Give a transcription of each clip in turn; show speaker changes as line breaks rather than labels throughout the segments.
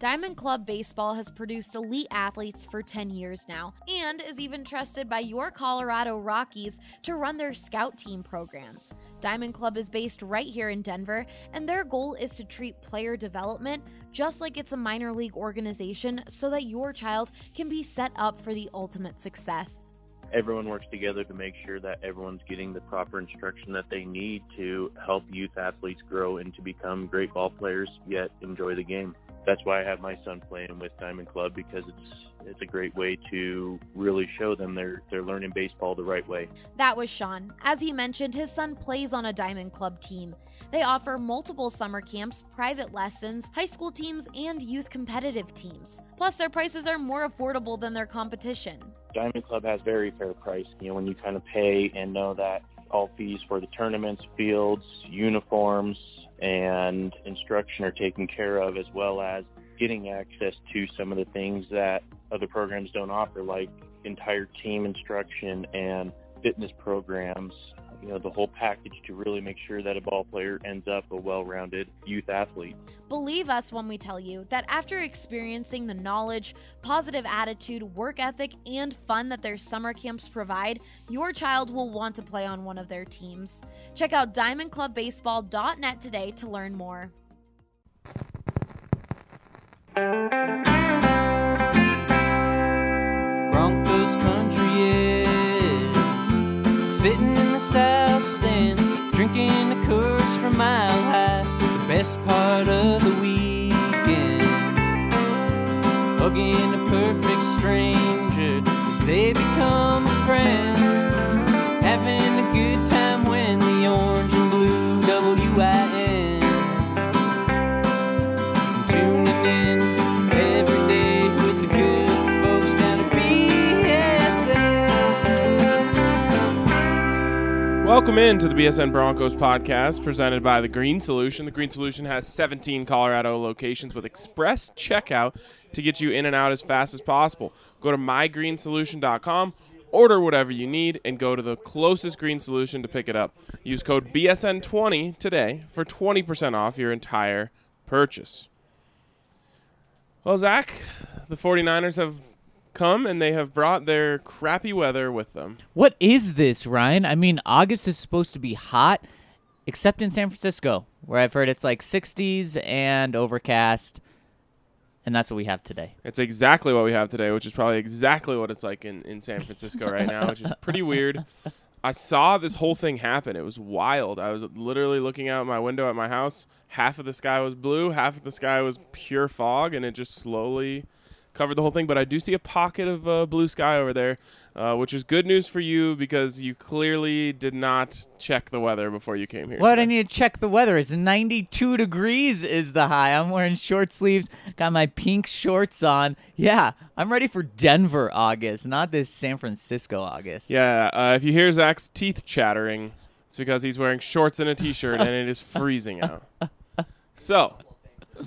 Diamond Club Baseball has produced elite athletes for 10 years now and is even trusted by your Colorado Rockies to run their scout team program. Diamond Club is based right here in Denver, and their goal is to treat player development just like it's a minor league organization so that your child can be set up for the ultimate success
everyone works together to make sure that everyone's getting the proper instruction that they need to help youth athletes grow and to become great ball players yet enjoy the game. That's why I have my son playing with Diamond Club because it's it's a great way to really show them they're they're learning baseball the right way.
That was Sean. As he mentioned, his son plays on a Diamond Club team. They offer multiple summer camps, private lessons, high school teams, and youth competitive teams. Plus, their prices are more affordable than their competition.
Diamond Club has very fair price. You know, when you kind of pay and know that all fees for the tournaments, fields, uniforms, and instruction are taken care of, as well as getting access to some of the things that other programs don't offer, like entire team instruction and fitness programs you know the whole package to really make sure that a ball player ends up a well-rounded youth athlete.
Believe us when we tell you that after experiencing the knowledge, positive attitude, work ethic, and fun that their summer camps provide, your child will want to play on one of their teams. Check out diamondclubbaseball.net today to learn more.
Broncos country is sitting south stands, drinking the Coors from Mile High. The best part of the weekend, hugging
Welcome in to the BSN Broncos podcast presented by The Green Solution. The Green Solution has 17 Colorado locations with express checkout to get you in and out as fast as possible. Go to mygreensolution.com, order whatever you need, and go to the closest green solution to pick it up. Use code BSN20 today for 20% off your entire purchase. Well, Zach, the 49ers have come and they have brought their crappy weather with them.
What is this, Ryan? I mean, August is supposed to be hot, except in San Francisco, where I've heard it's like 60s and overcast, and that's what we have today.
It's exactly what we have today, which is probably exactly what it's like in, in San Francisco right now, which is pretty weird. I saw this whole thing happen. It was wild. I was literally looking out my window at my house. Half of the sky was blue, half of the sky was pure fog, and it just slowly covered the whole thing. But I do see a pocket of uh, blue sky over there, uh, which is good news for you because you clearly did not check the weather before you came here.
What?
today.
I need to check the weather. It's 92 degrees is the high. I'm wearing short sleeves, got my pink shorts on. Yeah, I'm ready for Denver August, not this San Francisco August.
Yeah, uh, if you hear Zach's teeth chattering, it's because he's wearing shorts and a t-shirt, and it is freezing out. So,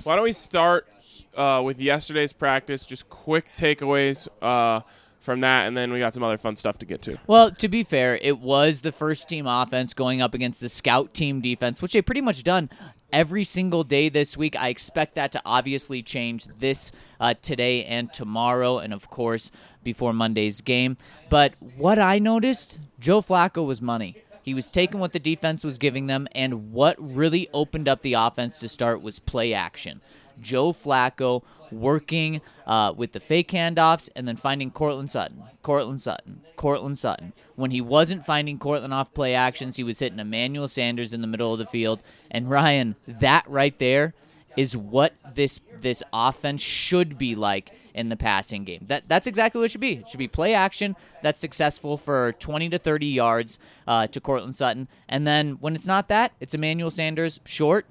why don't we start uh, with yesterday's practice? Just quick takeaways uh, from that, and then we got some other fun stuff to get to.
Well, to be fair, it was the first team offense going up against the scout team defense, which they pretty much done every single day this week. I expect that to obviously change this uh, today and tomorrow, and of course before Monday's game. But what I noticed, Joe Flacco was money. He was taking what the defense was giving them, and what really opened up the offense to start was play action. Joe Flacco working uh, with the fake handoffs and then finding Courtland Sutton, Courtland Sutton, Courtland Sutton. When he wasn't finding Courtland off play actions, he was hitting Emmanuel Sanders in the middle of the field. And Ryan, that right there is what this this offense should be like in the passing game. That that's exactly what it should be. It should be play action that's successful for 20 to 30 yards uh, to Courtland Sutton, and then when it's not that, it's Emmanuel Sanders short,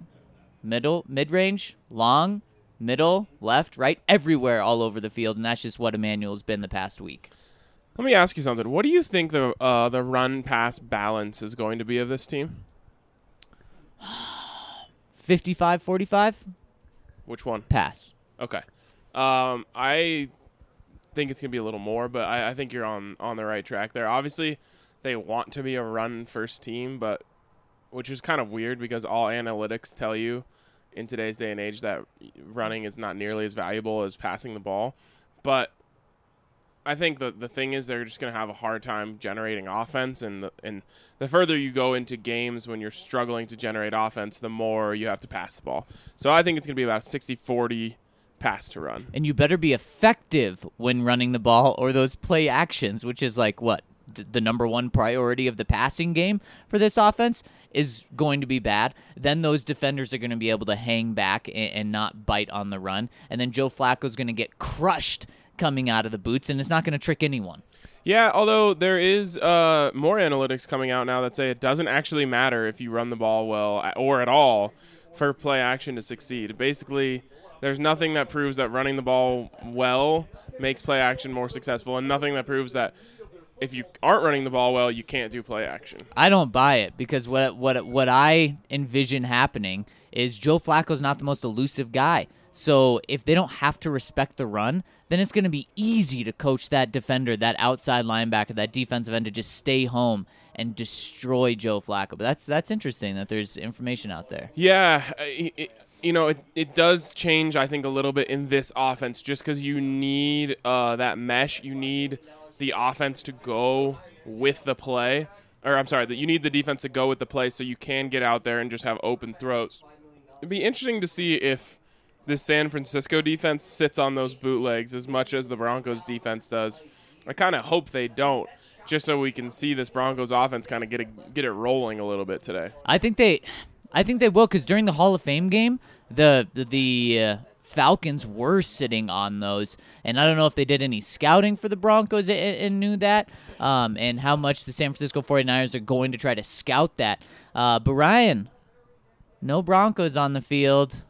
middle, mid range, long, middle, left, right, everywhere, all over the field, and that's just what Emmanuel's been the past week.
Let me ask you something. What do you think the uh, the run pass balance is going to be of this team?
55 45
Which one?
pass.
Okay. Um, I think it's gonna be a little more, but I, I think you're on on the right track there. Obviously, they want to be a run first team, but which is kind of weird because all analytics tell you in today's day and age that running is not nearly as valuable as passing the ball. But I think the the thing is they're just going to have a hard time generating offense, and the, and the further you go into games when you're struggling to generate offense, the more you have to pass the ball. So I think it's going to be about 60-40 pass to run.
And you better be effective when running the ball or those play actions, which is like what the number one priority of the passing game for this offense is going to be bad. Then those defenders are going to be able to hang back and, and not bite on the run, and then Joe Flacco is going to get crushed coming out of the boots, and it's not going to trick anyone.
Yeah, although there is uh, more analytics coming out now that say it doesn't actually matter if you run the ball well or at all for play action to succeed. Basically, there's nothing that proves that running the ball well makes play action more successful, and nothing that proves that if you aren't running the ball well, you can't do play action.
I don't buy it because what what what I envision happening is Joe Flacco's not the most elusive guy. So if they don't have to respect the run, then it's going to be easy to coach that defender, that outside linebacker, that defensive end to just stay home and destroy Joe Flacco. But that's that's interesting that there's information out there.
Yeah, it, you know, it, it does change, I think, a little bit in this offense just because you need uh, that mesh. You need the offense to go with the play. Or, I'm sorry, that you need the defense to go with the play so you can get out there and just have open throws. It'd be interesting to see if the San Francisco defense sits on those bootlegs as much as the Broncos defense does. I kind of hope they don't, just so we can see this Broncos offense kind of get it, get it rolling a little bit today.
I think they, I think they will because during the Hall of Fame game, the the, the uh, Falcons were sitting on those, and I don't know if they did any scouting for the Broncos and, and knew that, um, and how much the San Francisco 49ers are going to try to scout that. Uh, but Ryan, no Broncos on the field.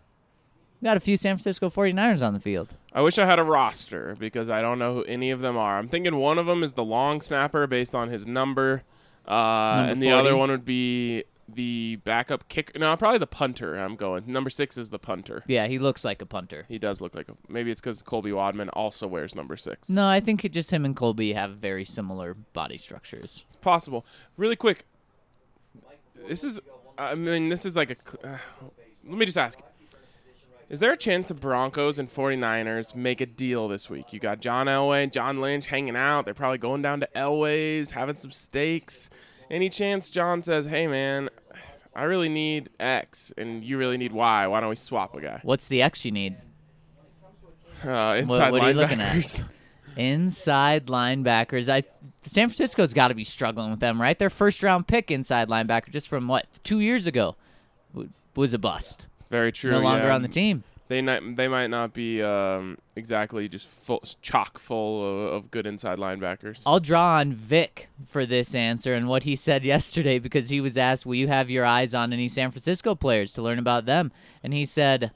We got a few San Francisco 49ers on the field.
I wish I had a roster because I don't know who any of them are. I'm thinking one of them is the long snapper based on his number, uh,
Number
and the
40?
other one would be the backup kicker. No, probably the punter. I'm going. Number six is the punter.
Yeah, he looks like a punter.
He does look like a. Maybe it's because Colby Wadman also wears number six.
No, I think it, just him and Colby have very similar body structures.
It's possible. Really quick. This is. I mean, this is like a. Uh, let me just ask. Is there a chance the Broncos and 49ers make a deal this week? You got John Elway and John Lynch hanging out. They're probably going down to Elway's, having some steaks. Any chance John says, hey, man, I really need X and you really need Y. Why don't we swap a guy?
What's the X you need?
Uh, inside
what are you looking at? Inside linebackers. I San Francisco's got to be struggling with them, right? Their first round pick inside linebacker just from what two years ago was a bust.
Very true.
no longer
yeah.
on the team.
They not, they might not be um, exactly just full, chock full of, of good inside linebackers.
I'll draw on Vic for this answer and what he said yesterday because he was asked, "Will you have your eyes on any San Francisco players to learn about them?" And he said,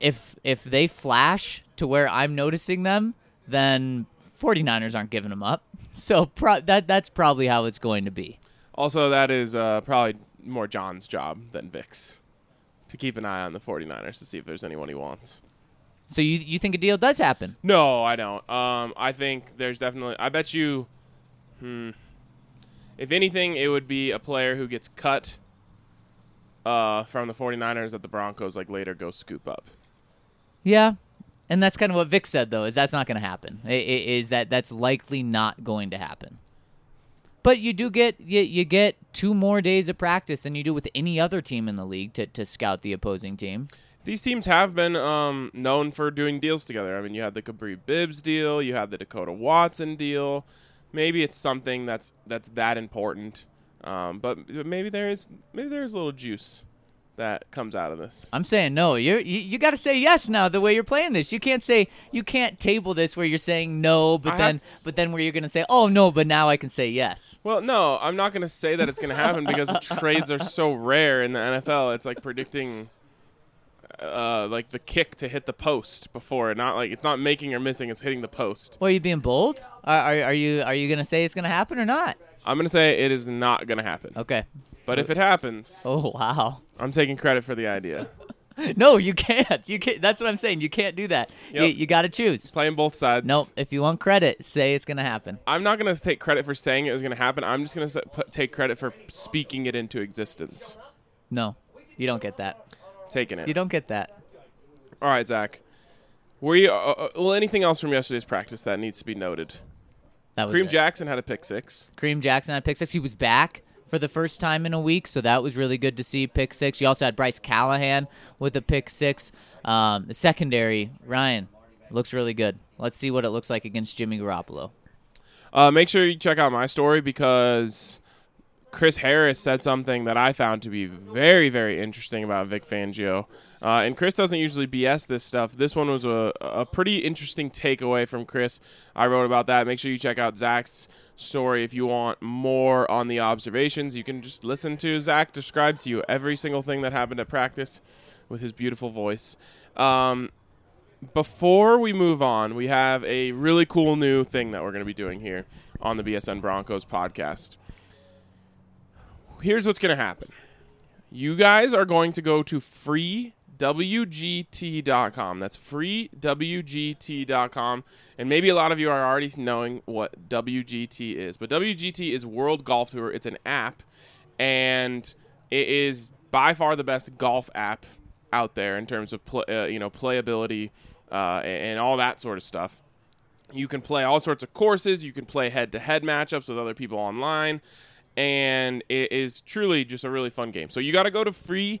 "If if they flash to where I'm noticing them, then 49ers aren't giving them up." So pro- that that's probably how it's going to be.
Also, that is uh, probably more John's job than Vic's to keep an eye on the 49ers to see if there's anyone he wants.
So you you think a deal does happen?
No, I don't. Um, I think there's definitely. I bet you. Hmm. If anything, it would be a player who gets cut uh, from the 49ers that the Broncos like later go scoop up.
Yeah. And that's kind of what Vic said, though, is that's not going to happen. Is that that's likely not going to happen. But you do get you, you get two more days of practice than you do with any other team in the league to, to scout the opposing team.
These teams have been um, known for doing deals together. I mean, you had the Kapri Bibbs deal, you had the Dekoda Watson deal. Maybe it's something that's that's that important, um, but maybe there is maybe there's a little juice that comes out of this.
I'm saying no. You're, you you got to say yes now. The way you're playing this, you can't say you can't table this where you're saying no, but
I
then
have
but then where you're going to say oh no, but now I can say yes.
Well, no, I'm not going to say that it's going to happen because trades are so rare in the NFL. It's like predicting, uh, like the kick to hit the post before. Not like it's not making or missing; it's hitting the post.
Well, are you being bold? Are, are, are you are you going to say it's going to happen or not?
I'm going to say it is not going to happen.
Okay.
But if it happens,
Oh wow.
I'm taking credit for the idea.
No, you can't. You can't. That's what I'm saying. You can't do that. You,
Yep.
you got to choose.
Playing both sides.
Nope. If you want credit, say it's gonna happen.
I'm not going to take credit for saying it was going to happen. I'm just going to take credit for speaking it into existence.
No, you don't get that.
taking it.
You don't get that.
All right, Zach. We uh, uh, well, anything else from yesterday's practice that needs to be noted?
That was
Kareem
it.
Jackson had a pick six.
Kareem Jackson had a pick six. He was back for the first time in a week, so that was really good to see. Pick six. You also had Bryce Callahan with a pick six. Um, the secondary, Ryan, looks really good. Let's see what it looks like against Jimmy Garoppolo.
Uh, make sure you check out my story because Chris Harris said something that I found to be very, very interesting about Vic Fangio. Uh, and Chris doesn't usually BS this stuff. This one was a, a pretty interesting takeaway from Chris. I wrote about that. Make sure you check out Zach's story if you want more on the observations. You can just listen to Zach describe to you every single thing that happened at practice with his beautiful voice. Um, before we move on, we have a really cool new thing that we're going to be doing here on the BSN Broncos podcast. Here's what's going to happen. You guys are going to go to freewgt.com. That's freewgt.com. And maybe a lot of you are already knowing what WGT is. But WGT is World Golf Tour. It's an app and it is by far the best golf app out there in terms of uh, you know playability uh, and all that sort of stuff. You can play all sorts of courses. You can play head-to-head matchups with other people online, and it is truly just a really fun game. So you got to go to freewgt.com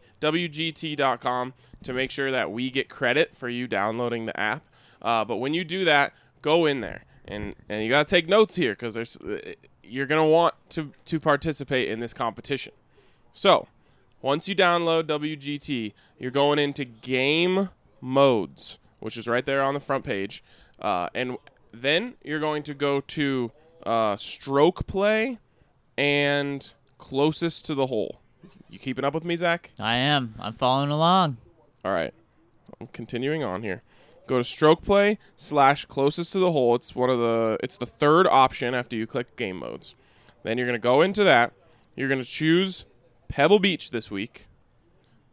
to make sure that we get credit for you downloading the app. Uh, but when you do that, go in there and and you got to take notes here because there's you're gonna want to to participate in this competition. So once you download WGT, you're going into game modes, which is right there on the front page. Uh, and then you're going to go to uh, stroke play and closest to the hole. You keeping up with me, Zach?
I am. I'm following along.
All right. I'm continuing on here. Go to stroke play slash closest to the hole. It's one of the it's the third option after you click game modes. Then you're gonna go into that. You're gonna choose Pebble Beach this week.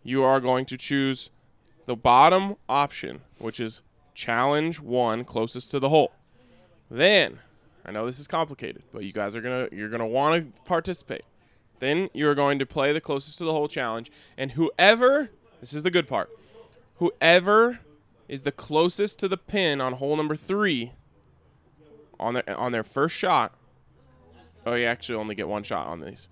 You are going to choose the bottom option, which is challenge one closest to the hole. Then, I know this is complicated, but you guys are gonna you're gonna want to participate. Then you're going to play the closest to the hole challenge, and whoever this is the good part, whoever is the closest to the pin on hole number three on their on their first shot. Oh, you actually only get one shot on these.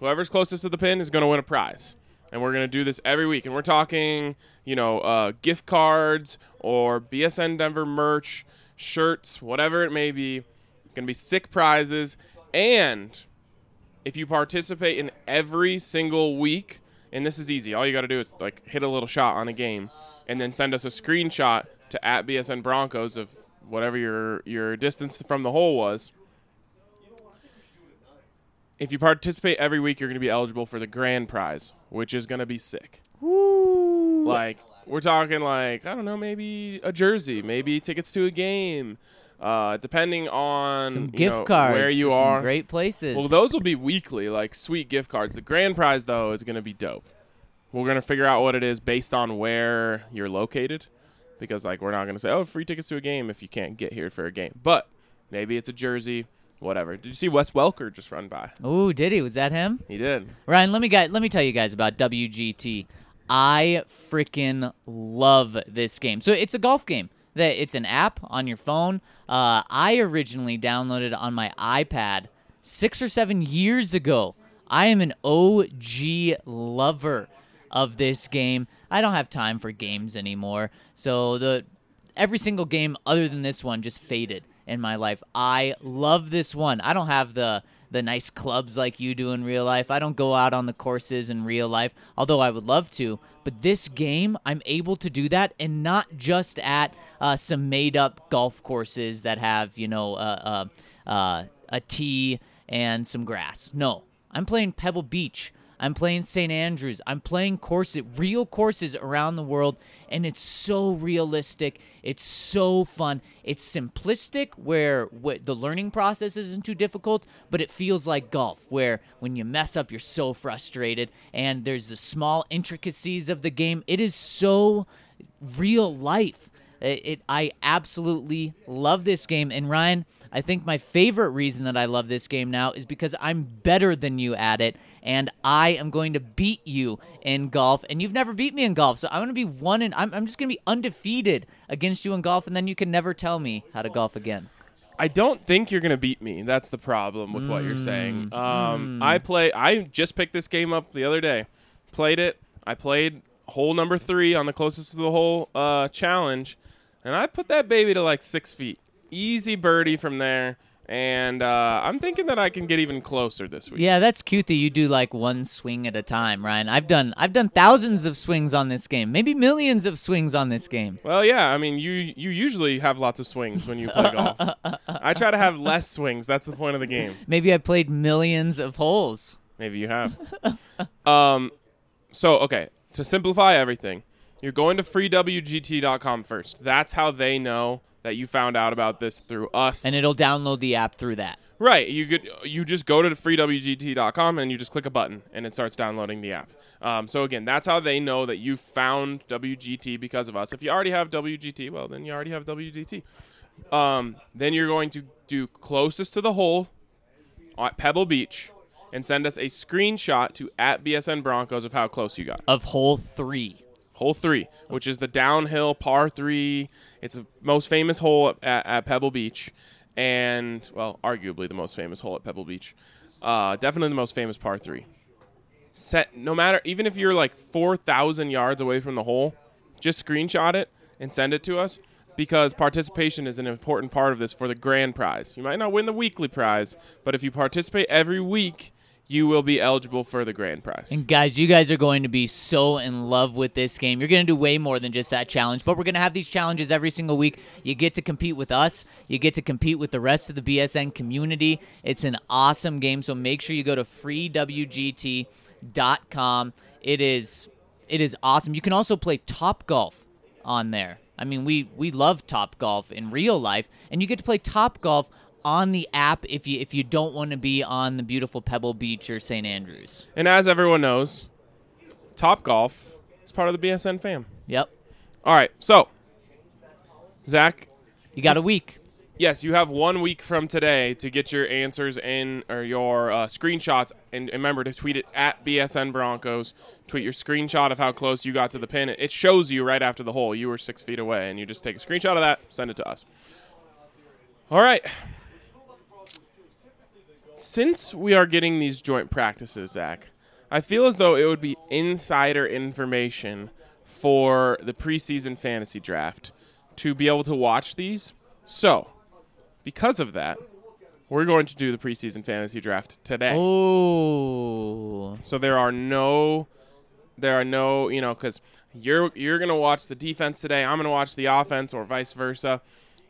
Whoever's closest to the pin is going to win a prize. And we're to do this every week. And we're talking, you know, uh, gift cards or BSN Denver merch, shirts, whatever it may be. Going to be sick prizes. And if you participate in every single week, and this is easy, all you got to do is like hit a little shot on a game and then send us a screenshot to at BSN Broncos of whatever your your distance from the hole was. If you participate every week, you're going to be eligible for the grand prize, which is going to be sick. Like we're talking like I don't know, maybe a jersey, maybe tickets to a game, uh, depending on
Some
you
gift
know,
cards
where you are.
great places.
Well, those will be weekly, like sweet gift cards. The grand prize though is going to be dope. We're going to figure out what it is based on where you're located, because like we're not going to say oh free tickets to a game if you can't get here for a game, but maybe it's a jersey, whatever. Did you see Wes Welker just run by?
Oh, did he? Was that him?
He did.
Ryan, let me guys, let me tell you guys about WGT. I freaking love this game. So it's a golf game. That it's an app on your phone. Uh, I originally downloaded on my iPad six or seven years ago. I am an OG lover of this game. I don't have time for games anymore. So the every single game other than this one just faded in my life. I love this one. I don't have the the nice clubs like you do in real life. I don't go out on the courses in real life, although I would love to. But this game, I'm able to do that, and not just at uh, some made up golf courses that have, you know, uh, uh, uh, a tee and some grass. No, I'm playing Pebble Beach. I'm playing St. Andrews. I'm playing courses, real courses around the world, and it's so realistic. It's so fun. It's simplistic, where wh- the learning process isn't too difficult, but it feels like golf, where when you mess up, you're so frustrated, and there's the small intricacies of the game. It is so real life. It, it I absolutely love this game. And Ryan, I think my favorite reason that I love this game now is because I'm better than you at it, and I am going to beat you in golf. And you've never beat me in golf, so I'm going to be one and I'm, I'm just going to be undefeated against you in golf, and then you can never tell me how to golf again.
I don't think you're gonna beat me. That's the problem with what you're saying. Um, I play. I just picked this game up the other day. Played it. I played hole number three on the closest to the hole uh, challenge, and I put that baby to like six feet. Easy birdie from there, and uh, I'm thinking that I can get even closer this week.
Yeah, that's cute that you do like one swing at a time, Ryan. I've done I've done thousands of swings on this game, maybe millions of swings on this game.
Well, yeah. I mean, you you usually have lots of swings when you play golf. I try to have less swings. That's the point of the game.
Maybe I played millions of holes.
Maybe you have. um, so okay, to simplify everything, you're going to freewgt.com first. That's how they know that you found out about this through us.
And it'll download the app through that.
right, you could you just go to freewgt.com and you just click a button and it starts downloading the app. Um, so again, that's how they know that you found WGT because of us. If you already have WGT, well then you already have WGT. Um, then you're going to do closest to the hole at Pebble Beach and send us a screenshot to at BSN Broncos of how close you got.
Of hole three.
Hole three, which is the downhill par three. It's the most famous hole at, at Pebble Beach, and well, arguably the most famous hole at Pebble Beach. Uh, definitely the most famous par three. Set no matter even if you're like four thousand yards away from the hole, just screenshot it and send it to us because participation is an important part of this for the grand prize. You might not win the weekly prize, but if you participate every week, you will be eligible for the grand prize.
And guys, you guys are going to be so in love with this game. You're going to do way more than just that challenge, but we're going to have these challenges every single week. You get to compete with us, you get to compete with the rest of the BSN community. It's an awesome game, so make sure you go to freewgt.com. It is it is awesome. You can also play Top Golf on there. I mean, we we love Top Golf in real life, and you get to play Top Golf on the app if you if you don't want to be on the beautiful Pebble Beach or St. Andrews.
And as everyone knows, Top Golf is part of the BSN fam.
Yep.
All right, so Zach,
You got a week.
yes, you have one week from today to get your answers in or your uh, screenshots, and remember to tweet it at BSN Broncos. Tweet your screenshot of how close you got to the pin. It shows you right after the hole. You were six feet away, and you just take a screenshot of that, send it to us. All right. Since we are getting these joint practices, Zach, I feel as though it would be insider information for the preseason fantasy draft to be able to watch these. So, because of that, we're going to do the preseason fantasy draft today.
Oh.
So there are no, there are no, you know, because you're you're gonna watch the defense today. I'm gonna watch the offense, or vice versa.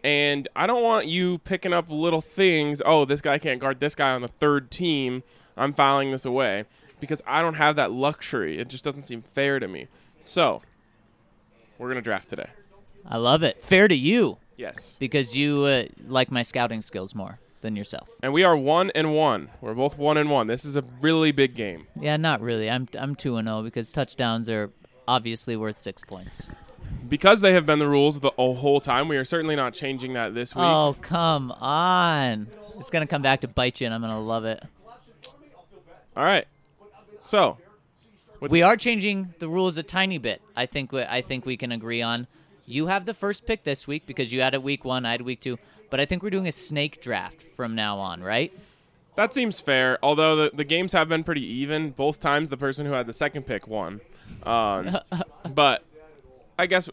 And I don't want you picking up little things. Oh, this guy can't guard this guy on the third team. I'm filing this away because I don't have that luxury. It just doesn't seem fair to me. So we're gonna draft today.
I love it. Fair to you
Yes.
because you uh, like my scouting skills more than yourself.
And we are one and one. We're both one and one. This is a really big game.
Yeah, not really. I'm I'm 2 and 0 because touchdowns are obviously worth 6 points.
Because they have been the rules the whole time, we are certainly not changing that this week.
Oh, come on. It's going to come back to bite you and I'm going to love it.
All right. So,
We are changing the rules a tiny bit. I think we, I think we can agree on. You have the first pick this week because you had it week 1, I had week 2, but I think we're doing a snake draft from now on, right?
that seems fair. Although the, the games have been pretty even. Both times the person who had the second pick won. Um, but I guess,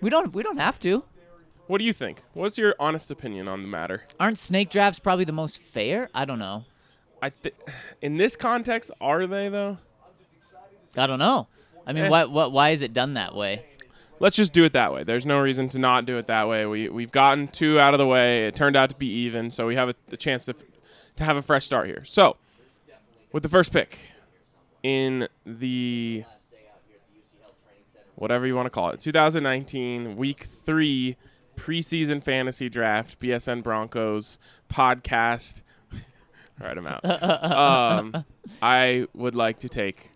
We don't we don't have to.
what do you think? What's your honest opinion on the matter?
Aren't snake drafts probably the most fair? I don't know.
I th- in this context, are they though?
I don't know. I mean,
Eh.
what what why is it done that way?
Let's just do it that way. There's no reason to not do it that way. We we've gotten two out of the way. It turned out to be even, so we have a, a chance to to have a fresh start here. So, with the first pick in the whatever you want to call it, 2019 Week Three preseason fantasy draft, BSN Broncos podcast. All right, I'm out. um, I would like to take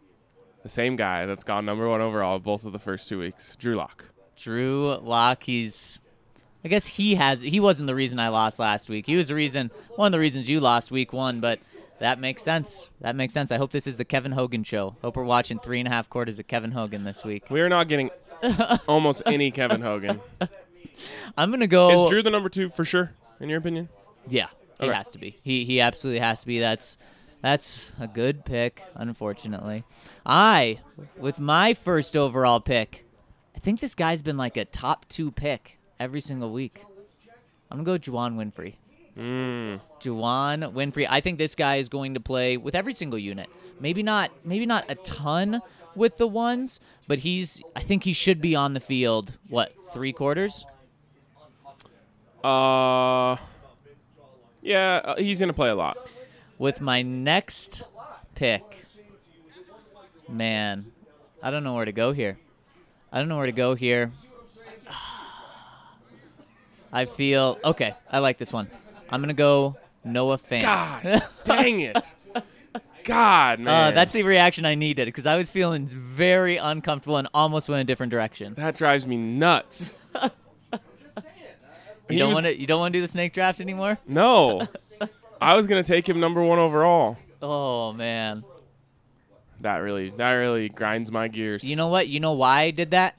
the same guy that's gone number one overall both of the first two weeks, Drew Lock.
Drew Lock, he's. I guess he has. He wasn't the reason I lost last week. He was the reason, one of the reasons you lost week one. But that makes sense. That makes sense. I hope this is the Kevin Hogan show. Hope we're watching three and a half quarters of Kevin Hogan this week.
We are not getting almost any Kevin Hogan.
I'm gonna go.
Is Drew the number two for sure, in your opinion?
Yeah, he
Okay.
has to be. He he absolutely has to be. That's that's a good pick. Unfortunately, I with my first overall pick, I think this guy's been like a top two pick every single week. I'm gonna go Juwann Winfree.
Mm.
Juwann Winfree. I think this guy is going to play with every single unit. Maybe not maybe not a ton with the ones, but he's I think he should be on the field, what, three quarters?
Uh, yeah, uh, he's gonna play a lot.
With my next pick, man, I don't know where to go here. I don't know where to go here. I feel okay. I like this one. I'm gonna go Noah Fant.
Gosh, dang it! God,
Uh,
man,
that's the reaction I needed because I was feeling very uncomfortable and almost went a different direction.
that drives me nuts.
You don't want to. You don't want to do the snake draft anymore.
No, I was gonna take him number one overall.
Oh man.
That really, that really grinds my gears.
You know what? You know why I did that?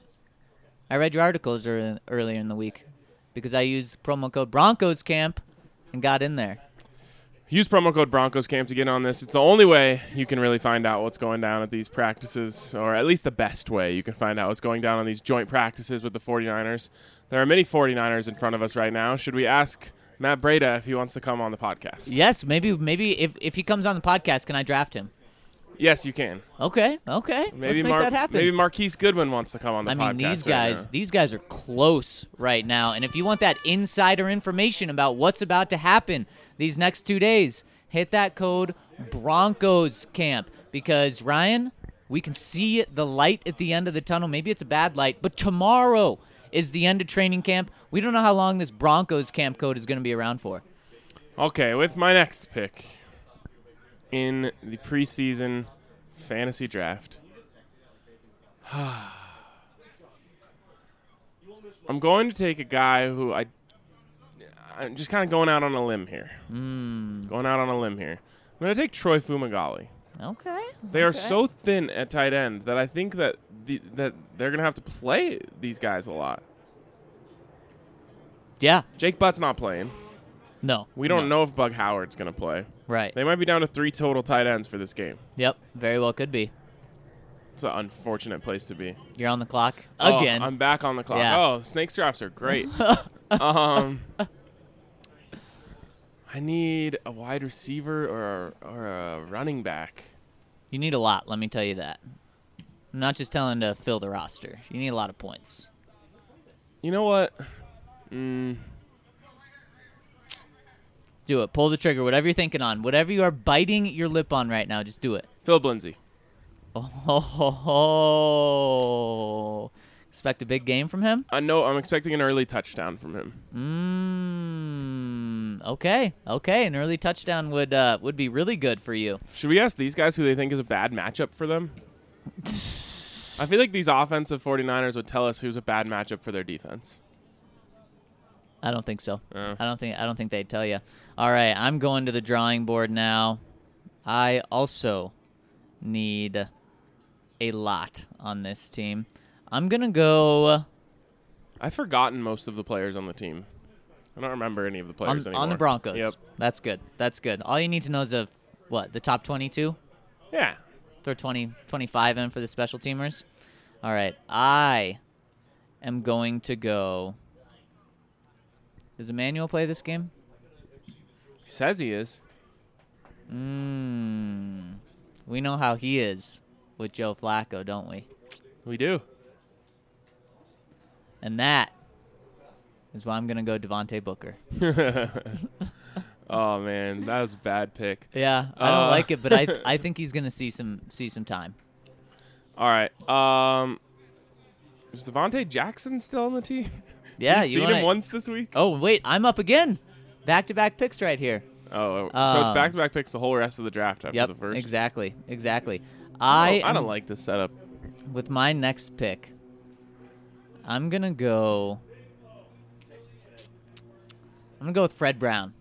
I read your articles earlier in the week because I used promo code Broncos Camp and got in there.
Use promo code Broncos Camp to get on this. It's the only way you can really find out what's going down at these practices, or at least the best way you can find out what's going down on these joint practices with the 49ers. There are many 49ers in front of us right now. Should we ask Matt Breida if he wants to come on the podcast?
Yes, maybe maybe if if he comes on the podcast, can I draft him?
Yes, you can.
Okay, okay.
Maybe
Let's make
Mar-
that happen.
maybe Marquise Goodwin wants to come on the
I
podcast.
mean, these guys,
now.
these guys are close right now. And if you want that insider information about what's about to happen these next two days, hit that code Broncos Camp because Ryan, we can see the light at the end of the tunnel. Maybe it's a bad light, but tomorrow is the end of training camp. We don't know how long this Broncos Camp code is going to be around for.
Okay, with my next pick in the preseason fantasy draft, I'm going to take a guy who I. I'm just kind of going out on a limb here.
Hmm.
Going out on a limb here. I'm going to take Troy Fumagalli.
Okay.
They are so thin at tight end that I think that the, that they're going to have to play these guys a lot.
Yeah.
Jake Butt's not playing.
No.
We don't
no.
know if Bug Howard's going to play.
Right.
They might be down to three total tight ends for this game.
Yep. Very well could be.
It's an unfortunate place to be.
You're on the clock
Oh,
again.
I'm back on the clock.
Yeah.
Oh, snake drafts are great. um, I need a wide receiver or a, or a running back.
You need a lot, let me tell you that. I'm not just telling to fill the roster. You need a lot of points.
You know what? Mm,
Do it. Pull the trigger. Whatever you're thinking on. Whatever you are biting your lip on right now, just do it.
Phil Lindsay.
Oh, ho, ho, ho. Expect a big game from him?
I know I'm expecting an early touchdown from him.
Mmm. Okay. Okay. An early touchdown would uh, would be really good for you.
Should we ask these guys who they think is a bad matchup for them? I feel like these offensive 49ers would tell us who's a bad matchup for their defense.
I don't think so.
Oh.
I don't think I don't think they'd tell you. All right, I'm going to the drawing board now. I also need a lot on this team. I'm gonna go
I've forgotten most of the players on the team. I don't remember any of the
on,
players anymore.
on the Broncos.
Yep.
That's good. That's good. All you need to know is of what the top 22.
Yeah.
Throw 20, 25 in for the special teamers. All right, I am going to go. Does Emmanuel play this game?
He says he is.
Mmm. We know how he is with Joe Flacco, don't we?
We do.
And that is why I'm gonna go Devontae Booker.
oh man, that was a bad pick.
Yeah, I don't
Uh.
like it, but I I think he's gonna see some see some time.
All right. Um, is Devontae Jackson still on the team?
Yeah,
you
you
seen
wanna,
him once this week?
Oh wait, I'm up again. Back to back picks right here.
Oh, so it's
Um,
back to back picks the whole rest of the draft after
Yep,
the first.
exactly, exactly.
I
I
don't, I don't like this setup.
with my next pick. I'm gonna go. I'm gonna go with Fred Brown.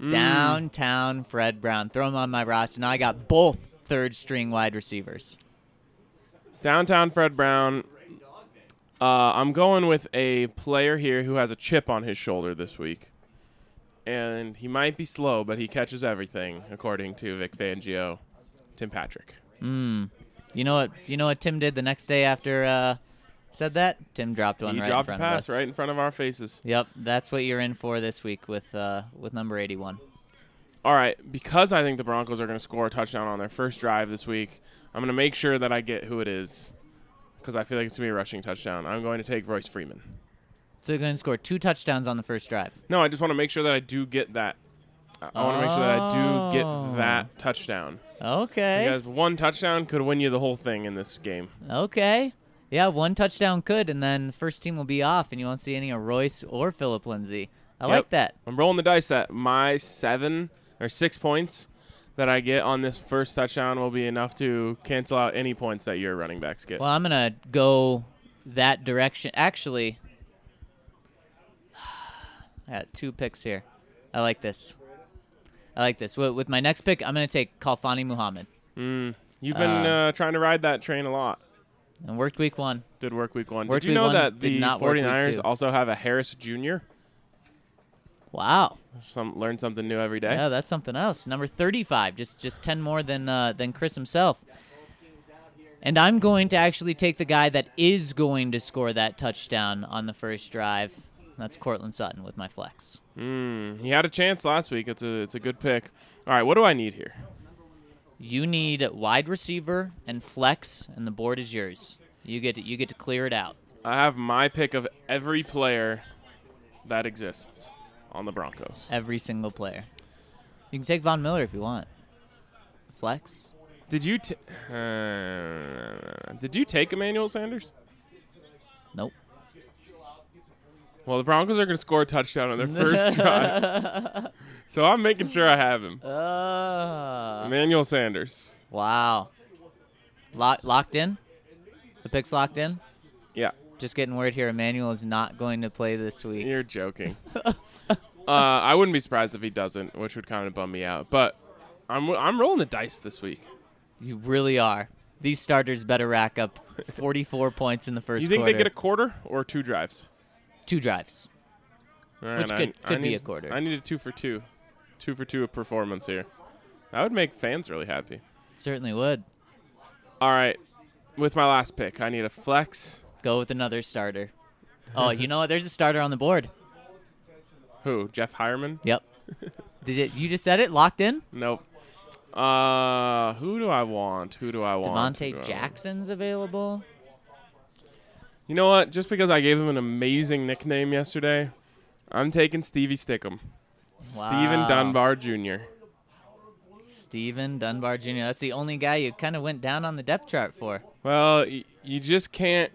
Mm.
Downtown Fred Brown. Throw him on my roster. Now I got both third string wide receivers.
Downtown Fred Brown. Uh, I'm going with a player here who has a chip on his shoulder this week. And he might be slow, but he catches everything, according to Vic Fangio. Tim Patrick.
Mm. You know what? You know what Tim did the next day after uh, said that? Tim dropped one
he
right
dropped
in
a pass
of us.
right in front of our faces.
Yep, that's what you're in for this week with uh, with number 81.
All right, because I think the Broncos are going to score a touchdown on their first drive this week, I'm going to make sure that I get who it is because I feel like it's to be a rushing touchdown. I'm going to take Royce Freeman.
So they're going to score two touchdowns on the first drive.
No, I just want to make sure that I do get that. I- I want to make sure that I do
Oh.
get that touchdown.
Okay.
Because one touchdown could win you the whole thing in this game.
Okay. Yeah, one touchdown could, and then first team will be off, and you won't see any of Royce or Phillip Lindsay. I
Yep.
like that.
I'm rolling the dice that my seven or six points that I get on this first touchdown will be enough to cancel out any points that your running backs get.
Well, I'm gonna go that direction. Actually, I got two picks here. I like this. I like this. With, my next pick, I'm gonna take Khalfani Muhammad.
Mm, you've been
Uh,
uh, trying to ride that train a lot.
And worked week one.
Did work week one.
Worked
did you know that the
not work week
49ers also have a Harris Jr.?
Wow.
Some learn something new every day.
Yeah, that's something else. Number 35, just just 10 more than uh, than Chris himself. And I'm going to actually take the guy that is going to score that touchdown on the first drive. That's Courtland Sutton with my flex.
Mm, he had a chance last week. It's a it's a good pick. All right, what do I need here?
You need wide receiver and flex, and the board is yours. You get to, you get to clear it out.
I have my pick of every player that exists on the Broncos.
Every single player. You can take Von Miller if you want. Flex.
Did you t- uh, did you take Emmanuel Sanders?
Nope.
Well, the Broncos are going to score a touchdown on their first drive, so I'm making sure I have him.
Uh,
Emmanuel Sanders.
wow. Lock, locked in. The pick's locked in.
Yeah,
Just getting word here. Emmanuel is not going to play this week.
you're joking. uh, I wouldn't be surprised if he doesn't, which would kind of bum me out. But I'm I'm rolling the dice this week.
You really are. These starters better rack up 44 points in the first
you think
quarter.
they get a quarter or two drives?
two drives?
All
Which
I-
could-
I
could be
need-
a quarter.
I need a two for two, two for two performance here. That would make fans really happy.
Certainly would.
All right, with my last pick, I need a flex.
Go with another starter. Oh, you know what? There's a starter on the board.
Who? Jeff Heuerman?
Yep. Did it, you just said it? Locked in?
Nope. Uh, who do I want? Who do I want?
Devontae? Jackson's available.
You know what? Just because I gave him an amazing nickname yesterday, I'm taking Stevie Stickum. Steven Dunbar Jr.
Steven Dunbar Jr. That's the only guy you kind of went down on the depth chart for.
Well, y- you just can't.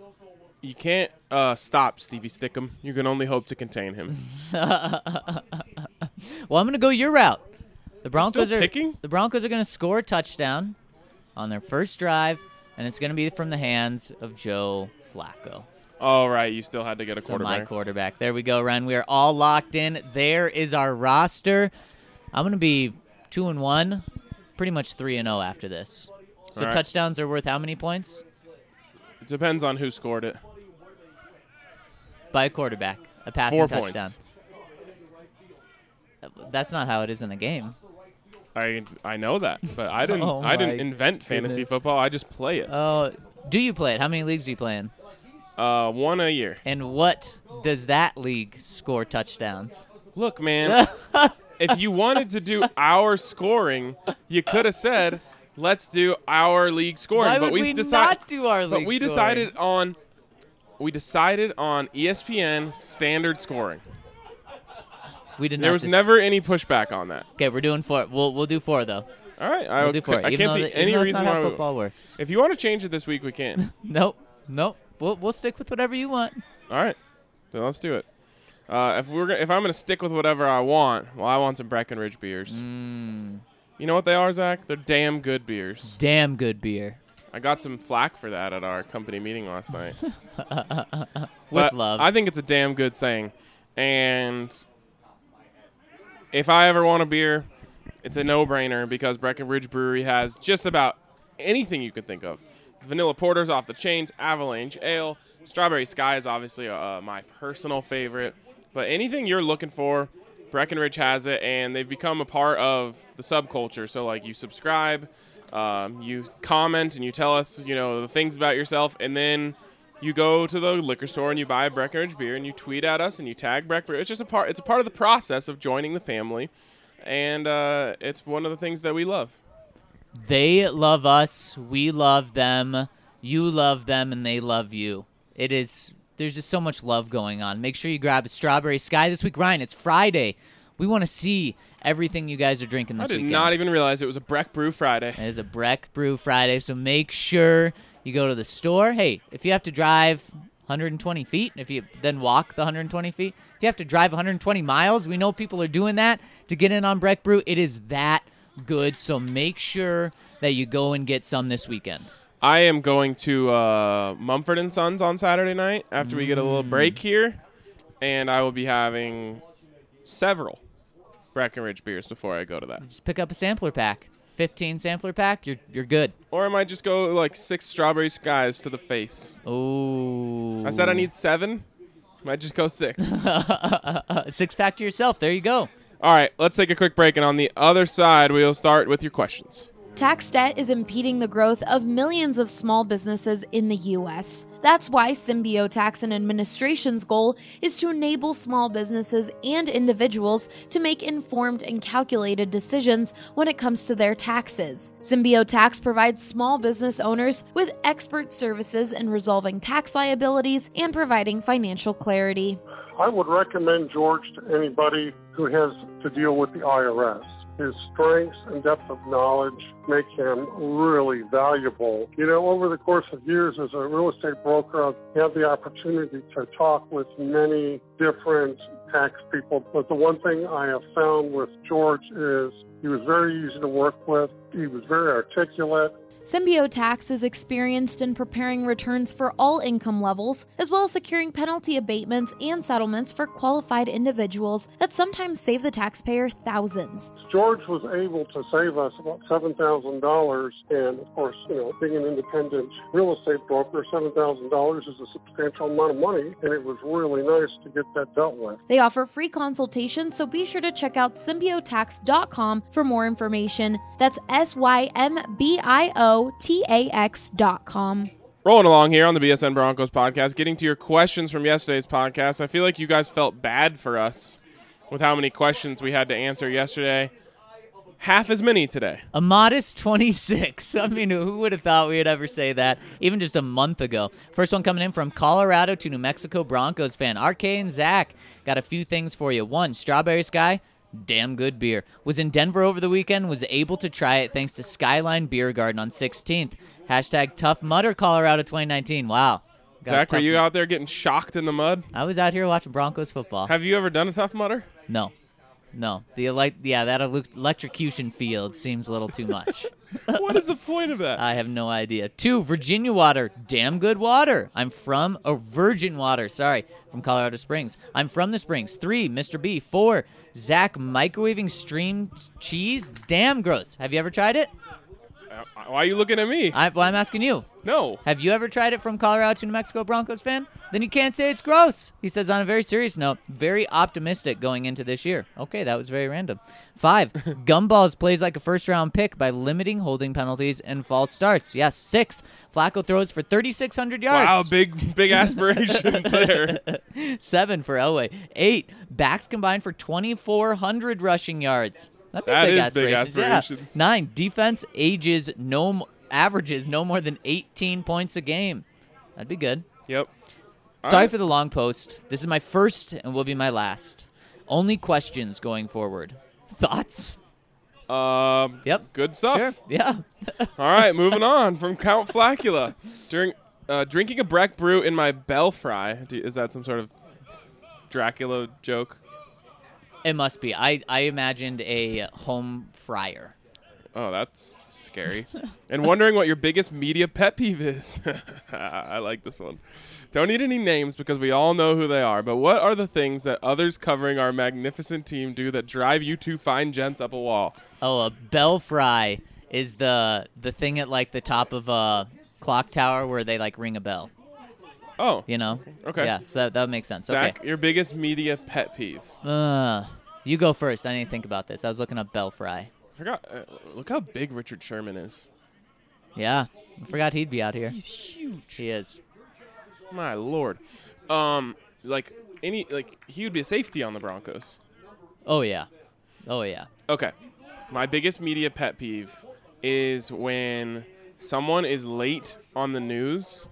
You can't uh, stop Stevie Stickum. You can only hope to contain him.
well, I'm going to go your route. The Broncos are
picking?
the Broncos are going to score a touchdown on their first drive, and it's going to be from the hands of Joe Flacco.
All right, you still had to get a
So my
quarterback.
quarterback. There we go, Ryan. We are all locked in. There is our roster. I'm going to be two and one, pretty much three and zero after this. So
right.
touchdowns are worth how many points?
it depends on who scored it.
By a quarterback, a passing
Four
touchdown.
points.
That's not how it is in a game.
I I know that, but I didn't
Oh
I didn't invent fantasy
goodness.
football. I just play it.
Oh, do you play it? How many leagues do you play in?
Uh, one a year.
And what does that league score touchdowns?
Look, man, if you wanted to do our scoring, you could have said, "Let's do our league scoring."
Why
but we,
we
decided,
not do our league.
But we
scoring?
decided on we decided on ESPN standard scoring.
We did not.
There was
dis-
never any pushback on that.
Okay, we're doing four. We'll we'll do four though.
All right, I,
We'll do four.
I
even
can't see
that-
any reason why.
how
we-
football works.
If you want to change it this week, we can.
Nope, nope. We'll we'll stick with whatever you want.
All right, then let's do it. Uh, if we're gonna, if I'm gonna stick with whatever I want, well, I want some Breckenridge beers.
Mm,
You know what they are, Zach? They're damn good beers.
damn good beer.
I got some flack for that at our company meeting last night.
With
But
love.
I think it's a damn good saying. And if I ever want a beer, it's a no-brainer because Breckenridge Brewery has just about anything you could think of. Vanilla porters off the chains, Avalanche Ale, Strawberry Sky is obviously uh, my personal favorite. But anything you're looking for, Breckenridge has it, and they've become a part of the subculture. So like you subscribe, um, you comment, and you tell us you know the things about yourself, and then you go to the liquor store and you buy a Breckenridge beer and you tweet at us and you tag Breckenridge. It's just a part. It's a part of the process of joining the family, and uh, it's one of the things that we love.
They love us. We love them. You love them, and they love you. It is. There's just so much love going on. Make sure you grab a strawberry sky this week, Ryan. It's Friday. We want to see everything you guys are drinking this weekend.
I did
weekend.
not even realize it was a Breck Brew Friday.
It is a Breck Brew Friday, so make sure you go to the store. Hey, if you have to drive 120 feet, if you then walk the 120 feet, if you have to drive 120 miles, we know people are doing that to get in on Breck Brew. It is that good, so make sure that you go and get some this weekend.
I am going to uh, Mumford and Sons on Saturday night after we get a little break here, and I will be having several Breckenridge beers before I go to that.
Just pick up a sampler pack. 15 sampler pack, you're you're good.
Or I might just go like six strawberry skies to the face.
Oh.
I said I need seven. Might just go six.
six pack to yourself. There you go.
All right, let's take a quick break, and on the other side, we'll start with your questions.
Tax debt is impeding the growth of millions of small businesses in the U.S. That's why Symbio Tax and Administration's goal is to enable small businesses and individuals to make informed and calculated decisions when it comes to their taxes. Symbio Tax provides small business owners with expert services in resolving tax liabilities and providing financial clarity.
I would recommend George to anybody who has to deal with the IRS. His strengths and depth of knowledge make him really valuable. You know, over the course of years as a real estate broker, I've had the opportunity to talk with many different tax people. But the one thing I have found with George is he was very easy to work with. He was very articulate.
Symbio Tax is experienced in preparing returns for all income levels, as well as securing penalty abatements and settlements for qualified individuals that sometimes save the taxpayer thousands.
George was able to save us about seven thousand dollars, and of course, you know, being an independent real estate broker, seven thousand dollars is a substantial amount of money, and it was really nice to get that dealt with.
They offer free consultations, so be sure to check out symbiotax.com for more information. That's S Y M B I O T A X.com.
Rolling along here on the BSN Broncos podcast, getting to your questions from yesterday's podcast. I feel like you guys felt bad for us with how many questions we had to answer yesterday. Half as many today.
A modest 26. I mean, who would have thought we would ever say that even just a month ago? First one coming in from Colorado to New Mexico Broncos fan. RK and Zach got a few things for you. One, Strawberry Sky. Damn good beer. Was in Denver over the weekend, was able to try it thanks to Skyline Beer Garden on 16th. Hashtag Tough Mudder Colorado 2019. Wow. Got
were you out there getting shocked in the mud?
I was out here watching Broncos football.
Have you ever done a tough mutter?
No. No. The elect yeah, that ele- electrocution field seems a little too much.
what is the point of that?
I have no idea. Two, Virginia water. Damn good water. I'm from, oh, virgin water, sorry, from Colorado Springs. I'm from the Springs. Three, Mr. B. Four, Zach microwaving stream cheese. Damn gross. Have you ever tried it?
Why are you looking at me?
I, well, I'm asking you.
No.
Have you ever tried it from Colorado to New Mexico Broncos fan? Then you can't say it's gross. He says on a very serious note, very optimistic going into this year. Okay, that was very random. Five, Gumballs plays like a first round pick by limiting holding penalties and false starts. Yes. Six, Flacco throws for 3,600 yards.
Wow, big big aspirations there.
Seven for Elway. Eight, backs combined for 2,400 rushing yards. That'd be
That
big,
is big
aspirations. yeah. Nine, defense ages no averages no more than 18 points a game. That'd be good.
Yep.
Sorry
right.
for the long post. This is my first and will be my last. Only questions going forward. Thoughts?
Um,
Yep.
Good stuff.
Sure. Yeah.
All right, moving on from Count Flacula. During uh, drinking a Breck brew in my Belfry. Do, is that some sort of Dracula joke?
It must be. I, I imagined a home fryer.
Oh, that's scary. and wondering what your biggest media pet peeve is. I like this one. Don't need any names because we all know who they are, but what are the things that others covering our magnificent team do that drive you two fine gents up a wall?
Oh, a bell fry is the the thing at like the top of a clock tower where they like ring a bell.
Oh,
You know?
Okay.
Yeah, so that, that would make sense.
Zach, your biggest media pet peeve.
Uh, you go first. I didn't think about this. I was looking up bell fry.
I forgot. Uh, look how big Richard Sherman is.
Yeah, I forgot he'd be out here.
He's huge.
He is.
My lord. Um, like any like he would be a safety on the Broncos.
Oh yeah. Oh yeah.
Okay. My biggest media pet peeve is when someone is late on the news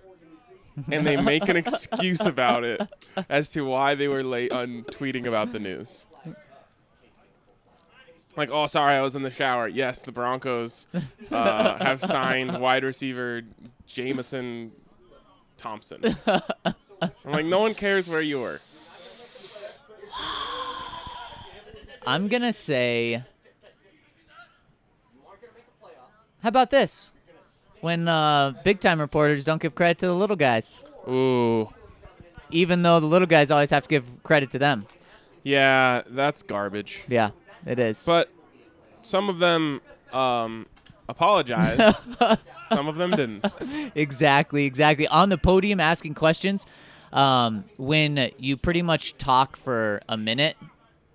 and they make an excuse about it as to why they were late on tweeting about the news. Like, oh, sorry, I was in the shower. Yes, the Broncos uh, have signed wide receiver Jamison Thompson. I'm like, no one cares where you were.
I'm gonna say. How about this? When uh, big time reporters don't give credit to the little guys,
Ooh.
even though the little guys always have to give credit to them.
Yeah, that's garbage.
Yeah, it is.
But some of them um, apologized. some of them didn't.
exactly, exactly. On the podium asking questions, um, when you pretty much talk for a minute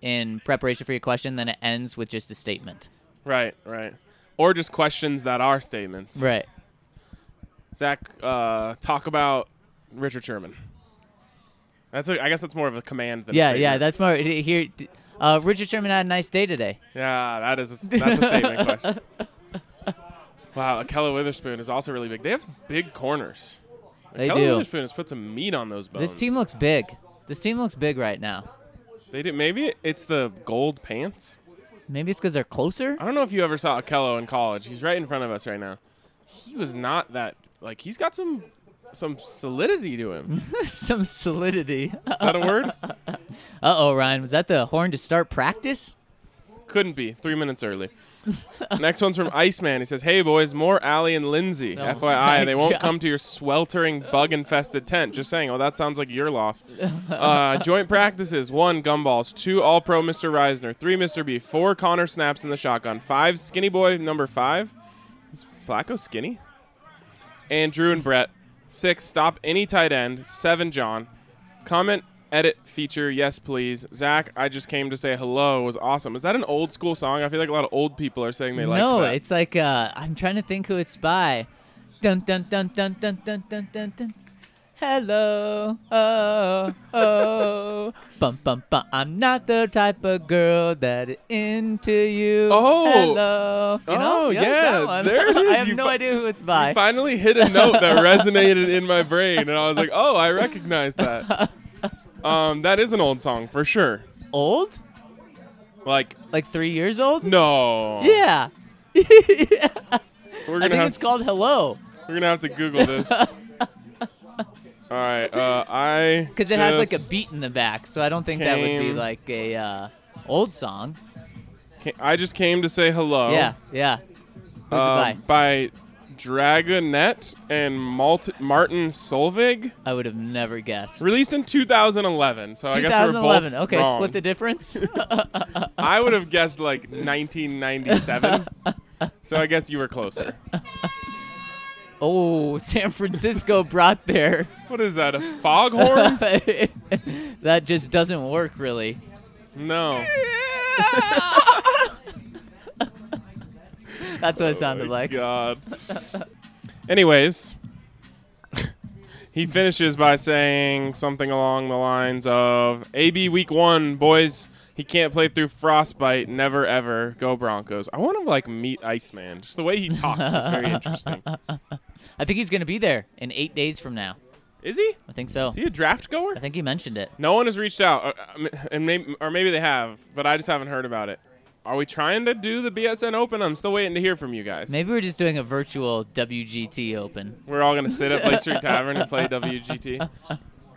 in preparation for your question, then it ends with just a statement.
Right, right. Or just questions that are statements.
Right.
Zach, uh, talk about Richard Sherman. That's a, I guess that's more of a command than a
Yeah,
statement.
yeah. That's more here. Uh, Richard Sherman had a nice day today.
yeah, that is a, that's a statement question. Wow, Ahkello Witherspoon is also really big. They have big corners.
They
Ahkello
do.
Witherspoon has put some meat on those bones.
This team looks big. This team looks big right now.
They did. Maybe it's the gold pants.
Maybe it's because they're closer.
I don't know if you ever saw Ahkello in college. He's right in front of us right now. He was not that like he's got some some solidity to him.
Some solidity.
Is that a word?
Uh oh, Ryan. Was that the horn to start practice?
Couldn't be. Three minutes early. Next one's from Iceman. He says, "Hey boys, more Allie and Lindsay.
Oh
FYI, they won't come to your sweltering, bug-infested tent. Just saying. Oh, that sounds like your loss. Uh, joint practices: one gumballs, two All-Pro Mr. Risner, three Mr. B, four Connor snaps in the shotgun, five Skinny Boy number five. Is Flacco skinny? And Drew and Brett. Six stop any tight end. Seven John. Comment edit feature yes please zach i just came to say hello It was awesome is that an old school song i feel like a lot of old people are saying they like
no, it's like uh, I'm trying to think who it's by. Dun dun dun dun dun dun dun dun dun. Hello, oh, oh, bum bum bum. I'm not the type of girl that into you.
Oh.
hello. You know?
Oh, yeah, there it is.
I have
You
no
fi-
idea who it's by.
I finally hit a note that resonated in my brain and i was like oh i recognize that um that is an old song for sure
Old?
like
Like three years old?
no
Yeah.
we're gonna I
think
have
it's called Hello
we're gonna have to google this all right uh i
because it has like a beat in the back, so I don't think that would be
came-
like a uh, old song.
ca- i just came to say hello
Yeah, yeah.
Uh,
it by?
by Dragonette and Malt- Martin Solveig.
I would have never guessed.
Released in 2011, so I guess we're
2011.
both
Okay,
wrong.
split the difference.
I would have guessed like 1997, so I guess you were closer.
oh, San Francisco brought there.
What is that? A foghorn?
that just doesn't work really.
no.
That's what it sounded
Oh
like.
God. Anyways, he finishes by saying something along the lines of AB week one, boys. He can't play through frostbite. Never ever. Go Broncos. I want to like meet Iceman. Just the way he talks is very interesting.
I think he's going to be there in eight days from now.
Is he?
I think so.
Is he a draft goer?
I think he mentioned it.
No one has reached out, uh, and maybe, or maybe they have, but I just haven't heard about it. Are we trying to do the BSN Open? I'm still waiting to hear from you guys.
Maybe we're just doing a virtual WGT Open.
We're all gonna sit at Blake Street Tavern and play WGT.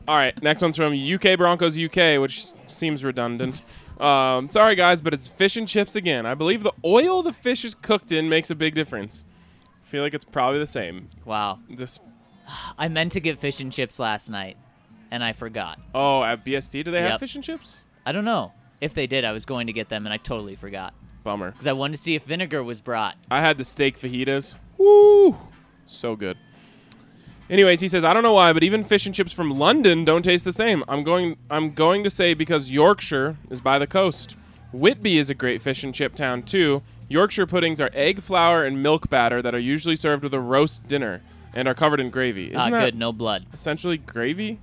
All right, next one's from UK Broncos UK, which seems redundant. Um, sorry guys, but it's fish and chips again. I believe the oil the fish is cooked in makes a big difference. I feel like it's probably the same.
Wow.
Just
I meant to get fish and chips last night, and I forgot.
oh, at BST, do they have fish and chips?
I don't know. If they did, I was going to get them, and I totally forgot.
Bummer.
Because I wanted to see if vinegar was brought.
I had the steak fajitas. Woo! So good. Anyways, he says, I don't know why, but even fish and chips from London don't taste the same. I'm going I'm going to say because Yorkshire is by the coast. Whitby is a great fish and chip town too. Yorkshire puddings are egg flour and milk batter that are usually served with a roast dinner and are covered in gravy. Isn't
Ah,
that
good. No blood.
essentially gravy?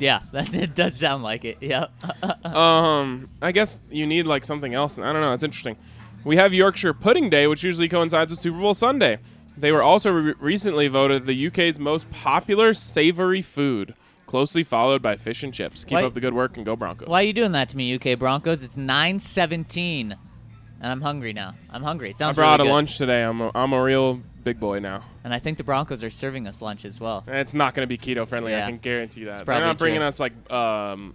Yeah, that it does sound like it. Yep.
Um, I guess you need like something else. I don't know. It's interesting. We have Yorkshire Pudding Day, which usually coincides with Super Bowl Sunday. They were also re- recently voted the UK's most popular savory food, closely followed by fish and chips. Keep
Why-
up the good work and go Broncos.
Why are you doing that to me, UK Broncos? It's 9:17, and I'm hungry now. I'm hungry. It
I
sounds
brought
really
a
good.
lunch today. I'm a, I'm a real big boy now.
and I think the Broncos are serving us lunch as well.
And it's not going to be keto friendly.
Yeah.
I can guarantee that. They're
probably
not bringing
true.
us like um,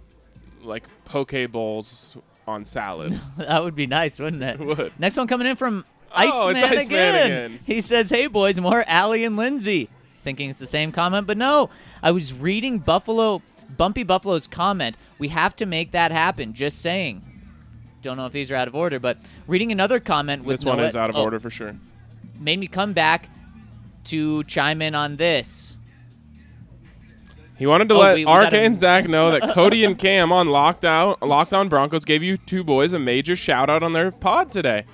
like poke bowls on salad.
that would be nice, wouldn't it?
It would.
Next one coming in from
Oh, it's
Iceman,
Iceman
again.
again.
He says, "Hey boys, more Allie and Lindsay." Thinking it's the same comment, but no. I was reading Buffalo, Bumpy Buffalo's comment. We have to make that happen. Just saying. Don't know if these are out of order, but reading another comment with
this one is out of
oh,
order for sure.
Made me come back to chime in on this.
He wanted to
Oh,
let
we- we
and Zach know that Cody and Cam on Locked Out, Locked On Broncos gave you two boys a major shout out on their pod today.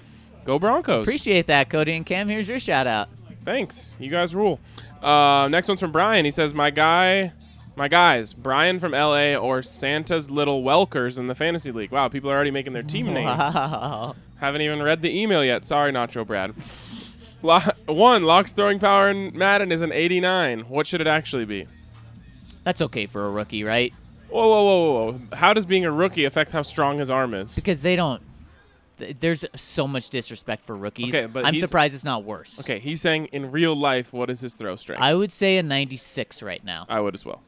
Go Broncos!
Appreciate that, Cody and Cam. Here's your shout out.
Thanks, you guys rule. Uh, next one's from Brian. He says, "My guy, my guys, Brian from LA or Santa's little Welkers in the fantasy league." Wow, people are already making their team names.
Wow.
Haven't even read the email yet. Sorry, Nacho Brad. Lo- one, Lock's throwing power in Madden is an 89. What should it actually be?
That's okay for a rookie, right?
Whoa, whoa, whoa, whoa, whoa. How does being a rookie affect how strong his arm is?
Because they don't. Th- There's so much disrespect for rookies.
Okay, but
I'm surprised it's not worse.
Okay, he's saying in real life, what is his throw strength?
I would say a 96 right now.
I would as well.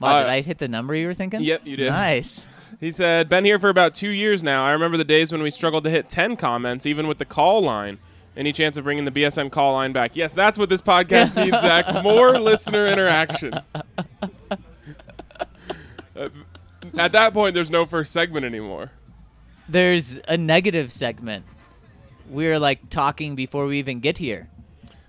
Wow,
uh,
did I hit the number you were thinking?
Yep, you did.
Nice.
He said, been here for about two years now. I remember the days when we struggled to hit 10 comments, even with the call line. Any chance of bringing the BSN call line back? Yes, that's what this podcast needs, Zach. More listener interaction. At that point, there's no first segment anymore.
There's a negative segment. We're like talking before we even get here.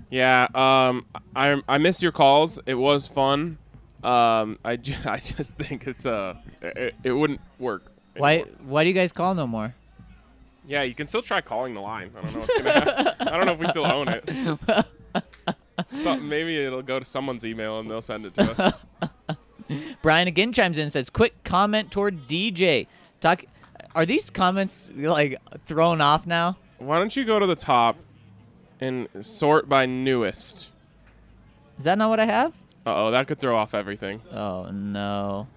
Yeah, um, I I miss your calls. It was fun. Um, I, ju- I just think it's uh, it, it wouldn't work.
Why?
anymore.
Why do you guys call no more?
Yeah, you can still try calling the line. I don't know what's gonna happen. I don't know if we still own it. So, maybe it'll go to someone's email and they'll send it to us.
Brian again chimes in and says, "Quick comment toward DJ. Talk. Are these comments like thrown off now?
Why don't you go to the top and sort by newest?
Is that not what I have?
Uh oh, that could throw off everything.
Oh no.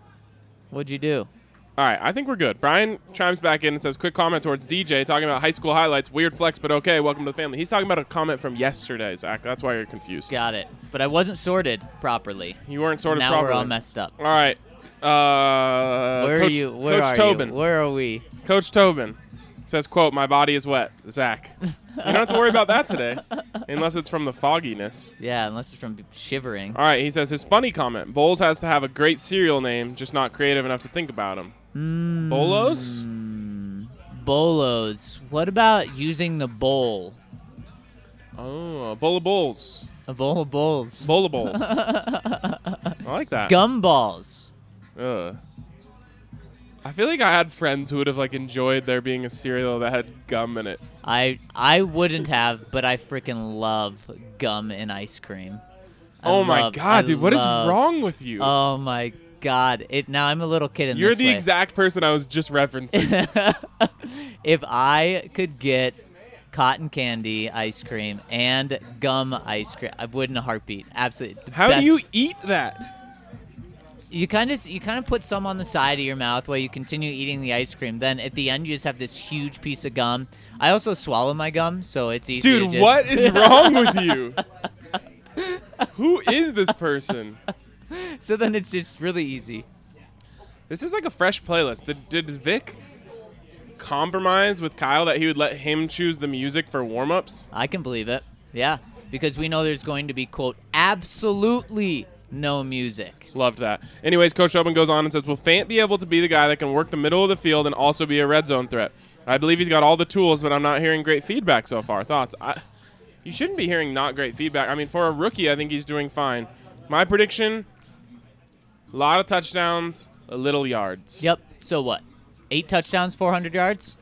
What'd you do?
All right, I think we're good. Brian chimes back in and says, "Quick comment towards DJ talking about high school highlights. Weird flex, but okay. Welcome to the family." He's talking about a comment from yesterday, Zach. That's why you're confused.
Got it. But I wasn't sorted properly.
You weren't sorted
now
properly.
we're all messed up.
All right. Uh,
Where
Coach,
are you? Where
Coach
are
Tobin.
you? Where are we?
Coach Tobin says, "quote My body is wet, Zach. You don't have to worry about that today, unless it's from the fogginess."
Yeah, unless it's from shivering.
All right. He says his funny comment: Bowles has to have a great cereal name, just not creative enough to think about him.
Mm,
Bolos?
Bolos. What about using the bowl?
Oh, a bowl of bowls.
A bowl of bowls.
Bowl of bowls. I like that.
Gumballs.
Ugh. I feel like I had friends who would have like enjoyed there being a cereal that had gum in it.
I I wouldn't have, but I freaking love gum and ice cream. I
oh my
love-
god,
I
dude, what is
love-
wrong with you?
Oh my god! It now I'm a little kid in
You're
this
the
way.
exact person I was just referencing.
if I could get cotton candy ice cream and gum ice cream, I would in a heartbeat. Absolutely.
How
best.
do you eat that?
You kind of you kind of put some on the side of your mouth while you continue eating the ice cream. Then at the end you just have this huge piece of gum. I also swallow my gum, so it's easy. to
Dude,
just-
what is wrong with you? Who is this person?
so then it's just really easy.
This is like a fresh playlist. Did, did Vic compromise with Kyle that he would let him choose the music for warm ups?
I can believe it. Yeah, because we know there's going to be quote absolutely no music.
Loved that. Anyways, Coach Tobin goes on and says, Will Fant be able to be the guy that can work the middle of the field and also be a red zone threat? I believe he's got all the tools, but I'm not hearing great feedback so far. Thoughts? I, you shouldn't be hearing not great feedback. I mean, for a rookie, I think he's doing fine. My prediction a lot of touchdowns, a little yards.
Yep. So what? Eight touchdowns, 400 yards.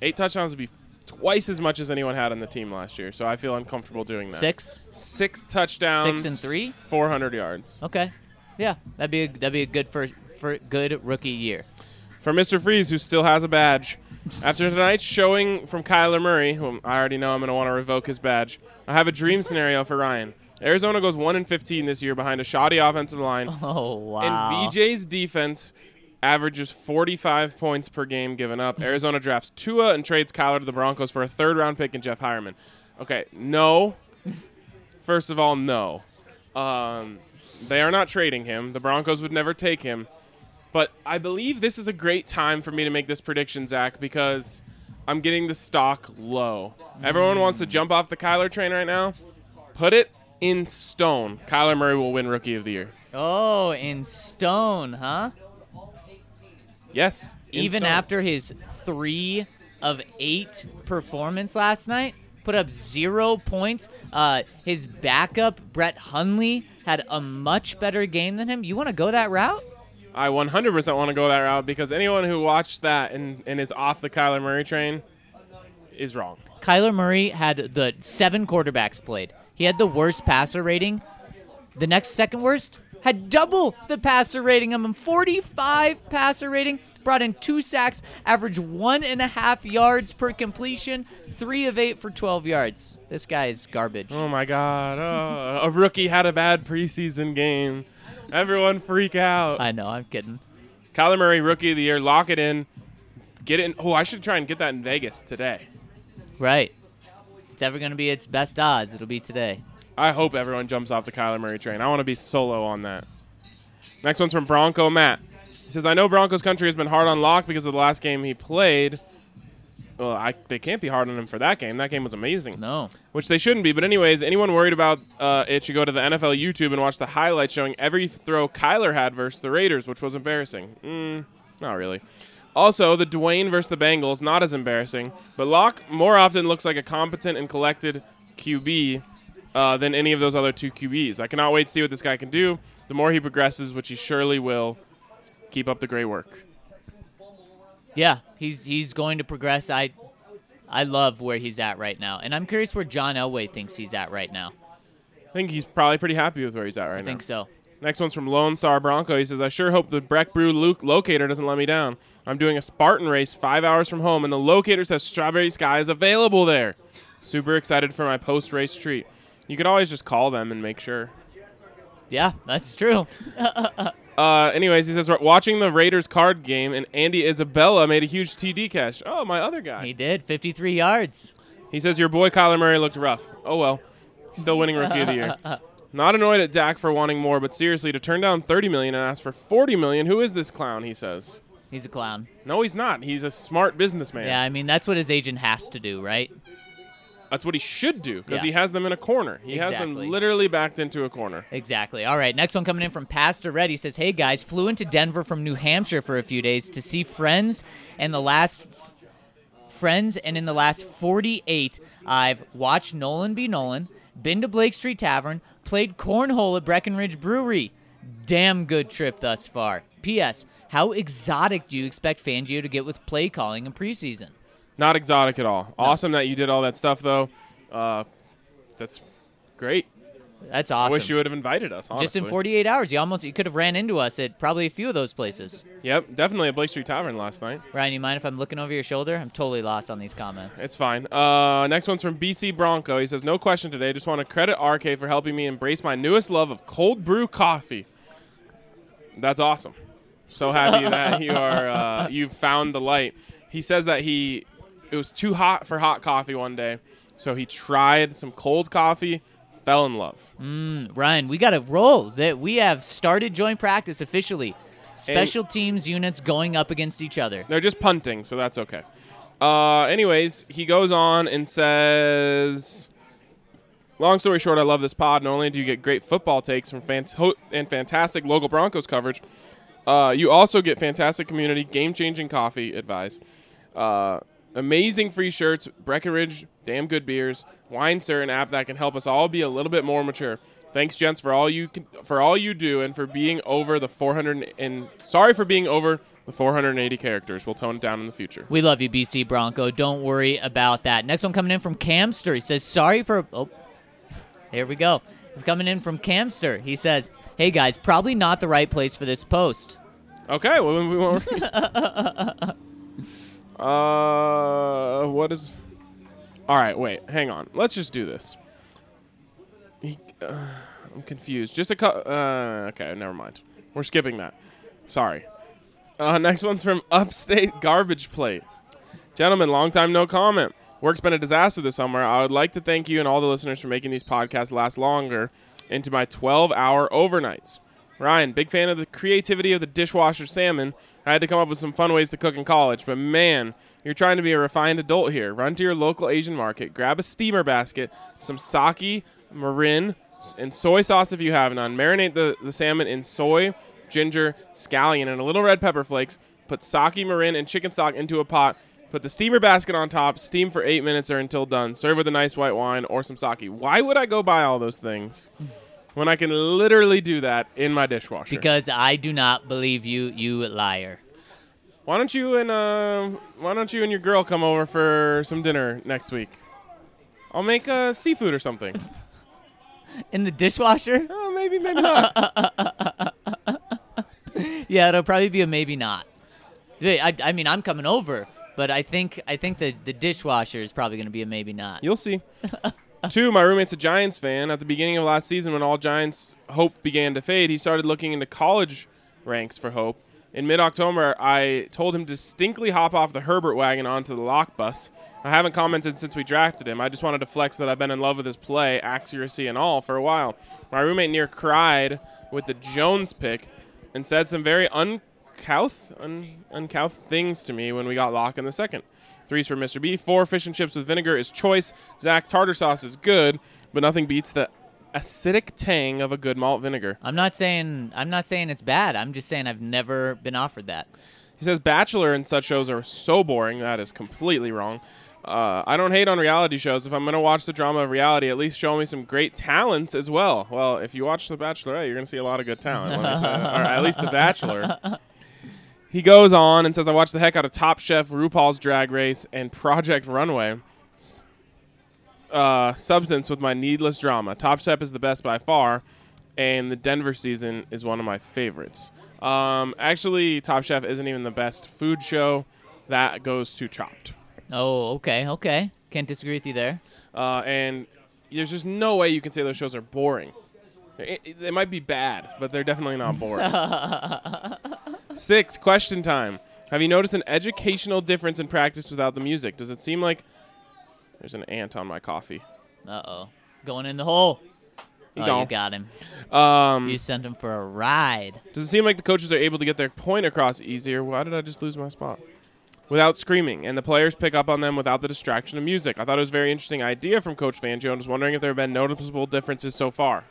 Eight touchdowns would be twice as much as anyone had on the team last year, so I feel uncomfortable doing that.
Six.
Six touchdowns.
Six and three?
400 yards.
Okay. Yeah, that'd be a, that'd be a good first for good rookie year.
For Mr. Freeze, who still has a badge. After tonight's showing from Kyler Murray, whom I already know I'm going to want to revoke his badge, I have a dream scenario for Ryan. Arizona goes 1 and 15 this year behind a shoddy offensive line,
Oh wow.
and VJ's defense averages 45 points per game given up. Arizona drafts Tua and trades Kyler to the Broncos for a third round pick and Jeff Heuerman. Okay, no. First of all, no. Um, they are not trading him. The Broncos would never take him. But I believe this is a great time for me to make this prediction, Zach, because I'm getting the stock low. Everyone wants to jump off the Kyler train right now. Put it in stone. Kyler Murray will win Rookie of the Year.
oh, in stone, huh?
Yes.
Even
stone.
after his three of eight performance last night, put up zero points. Uh, his backup Brett Hundley had a much better game than him. You want to go that route?
I 100% want to go that route because anyone who watched that and, and is off the Kyler Murray train is wrong.
Kyler Murray had the seven quarterbacks played. He had the worst passer rating. The next second worst had double the passer rating. I'm 45 passer rating. Brought in two sacks, average one and a half yards per completion, three of eight for 12 yards. This guy is garbage.
Oh my God. Oh, a rookie had a bad preseason game. Everyone freak out.
I know, I'm kidding.
Kyler Murray, Rookie of the Year. Lock it in. Get it in. Oh, I should try and get that in Vegas today.
Right. It's ever going to be its best odds, it'll be today.
I hope everyone jumps off the Kyler Murray train. I want to be solo on that. Next one's from Bronco Matt. He says, I know Broncos country has been hard on Lock because of the last game he played. Well, I, they can't be hard on him for that game. That game was amazing.
No.
Which they shouldn't be. But, anyways, anyone worried about uh, it should go to the NFL YouTube and watch the highlights showing every throw Kyler had versus the Raiders, which was embarrassing. Mm, not really. Also, the Dwayne versus the Bengals, not as embarrassing. But Lock more often looks like a competent and collected QB uh, than any of those other two QBs. I cannot wait to see what this guy can do. The more he progresses, which he surely will, keep up the great work.
Yeah, he's he's going to progress. I I love where he's at right now. And I'm curious where John Elway thinks he's at right now.
I think he's probably pretty happy with where he's at right
I
now.
I think so.
Next one's from Lone Star Bronco. He says, I sure hope the Breck Brew Luke locator doesn't let me down. I'm doing a Spartan race five hours from home, and the locator says Strawberry Sky is available there. Super excited for my post race treat. You could always just call them and make sure.
Yeah, that's true.
Uh, anyways, he says, "We're watching the Raiders card game, and Andy Isabella made a huge TD catch. Oh, my other guy.
He did 53 yards.
He says, Your boy Kyler Murray looked rough. Oh, well. He's still winning Rookie of the Year. Not annoyed at Dak for wanting more, but seriously, to turn down 30 million and ask for 40 million, who is this clown? He says.
He's a clown.
No, he's not. He's a smart businessman.
Yeah, I mean that's what his agent has to do, right?
That's what he should do because
Yeah.
he has them in a corner. He has them literally backed into a corner.
Exactly. All right, next one coming in from Pastor Red. He says, "Hey guys, flew into Denver from New Hampshire for a few days to see friends, and the last f- friends, and in the last 48, I've watched Nolan be Nolan, been to Blake Street Tavern, played cornhole at Breckenridge Brewery. Damn good trip thus far. P.S. How exotic do you expect Fangio to get with play calling in preseason?
Not exotic at all. Awesome that you did all that stuff, though. Uh, that's great.
That's awesome.
I wish you would have invited us. Honestly.
Just in 48 hours, you almost you could have ran into us at probably a few of those places.
Yep, definitely at Blake Street Tavern last night.
Ryan, you mind if I'm looking over your shoulder? I'm totally lost on these comments.
It's fine. Uh, next one's from BC Bronco. He says, "No question today. Just want to credit RK for helping me embrace my newest love of cold brew coffee. That's awesome. So happy that you are uh, you found the light." He says that he it was too hot for hot coffee one day, so he tried some cold coffee. fell in love.
Mm, Ryan, we got to roll. That we have started joint practice officially. Special teams units going up against each other.
They're just punting, so that's okay. Uh, anyways, he goes on and says, "Long story short, I love this pod. Not only do you get great football takes from fant- ho- and fantastic local Broncos coverage, uh, you also get fantastic community, game-changing coffee advice, uh, amazing free shirts, Breckenridge, damn good beers, Wine Sir, an app that can help us all be a little bit more mature." Thanks, gents, for all you can, for all you do, and for being over the 400 and sorry for being over the 480 characters. We'll tone it down in the future.
We love you, BC Bronco. Don't worry about that. Next one coming in from Camster. He says, "Sorry for." Oh, here we go. Coming in from Camster. He says, "Hey guys, probably not the right place for this post."
Okay, well, we won't. uh, what is? All right, wait, hang on. Let's just do this. He, uh, I'm confused. Just a cu- uh, okay, never mind. We're skipping that. Sorry. Uh, next one's from Upstate Garbage Plate. Gentlemen, long time no comment. Work's been a disaster this summer. I would like to thank you and all the listeners for making these podcasts last longer into my 12 hour overnights. Ryan, big fan of the creativity of the dishwasher salmon. I had to come up with some fun ways to cook in college, but man, you're trying to be a refined adult here. Run to your local Asian market, grab a steamer basket, some sake, mirin, and soy sauce if you have none. Marinate the, the salmon in soy, ginger, scallion, and a little red pepper flakes. Put sake, mirin, and chicken stock into a pot. Put the steamer basket on top. Steam for eight minutes or until done. Serve with a nice white wine or some sake. Why would I go buy all those things when I can literally do that in my dishwasher?
Because I do not believe you, you liar.
why don't you and uh, why don't you and your girl come over for some dinner next week? I'll make uh, seafood or something.
In the dishwasher?
oh, maybe, maybe not.
Yeah, it'll probably be a maybe not. I, I mean, I'm coming over, but I think I think the, the dishwasher is probably going to be a maybe not.
You'll see. Two, my roommate's a Giants fan. At the beginning of last season, when all Giants' hope began to fade, he started looking into college ranks for hope. In mid October, I told him to distinctly hop off the Herbert wagon onto the lock bus. I haven't commented since we drafted him. I just wanted to flex that I've been in love with his play, accuracy, and all for a while. My roommate near cried with the Jones pick and said some very uncouth, un, uncouth things to me when we got Lock in the second. Three's for Mr. B. Four fish and chips with vinegar is choice. Zach, tartar sauce is good, but nothing beats the acidic tang of a good malt vinegar.
I'm not saying I'm not saying it's bad. I'm just saying I've never been offered that.
He says Bachelor and such shows are so boring. That is completely wrong. Uh, I don't hate on reality shows. If I'm going to watch the drama of reality, at least show me some great talents as well. Well, if you watch The Bachelorette, you're going to see a lot of good talent. let me tell you. Or at least The Bachelor. He goes on and says, I watched the heck out of Top Chef, RuPaul's Drag Race, and Project Runway. S- Uh, substance with my needless drama. Top Chef is the best by far, and the Denver season is one of my favorites. Um, actually, Top Chef isn't even the best food show. That goes to Chopped.
Oh, okay, okay. Can't disagree with you there.
Uh, and there's just no way you can say those shows are boring. It- it- they might be bad, but they're definitely not boring. Six, question time. Have you noticed an educational difference in practice without the music? Does it seem like there's an ant on my coffee?
Uh oh, going in the hole.
You
oh, you got him.
Um,
You sent him for a ride.
Does it seem like the coaches are able to get their point across easier? Why did I just lose my spot? Without screaming, and the players pick up on them without the distraction of music. I thought it was a very interesting idea from Coach Fangio, and was wondering if there have been noticeable differences so far.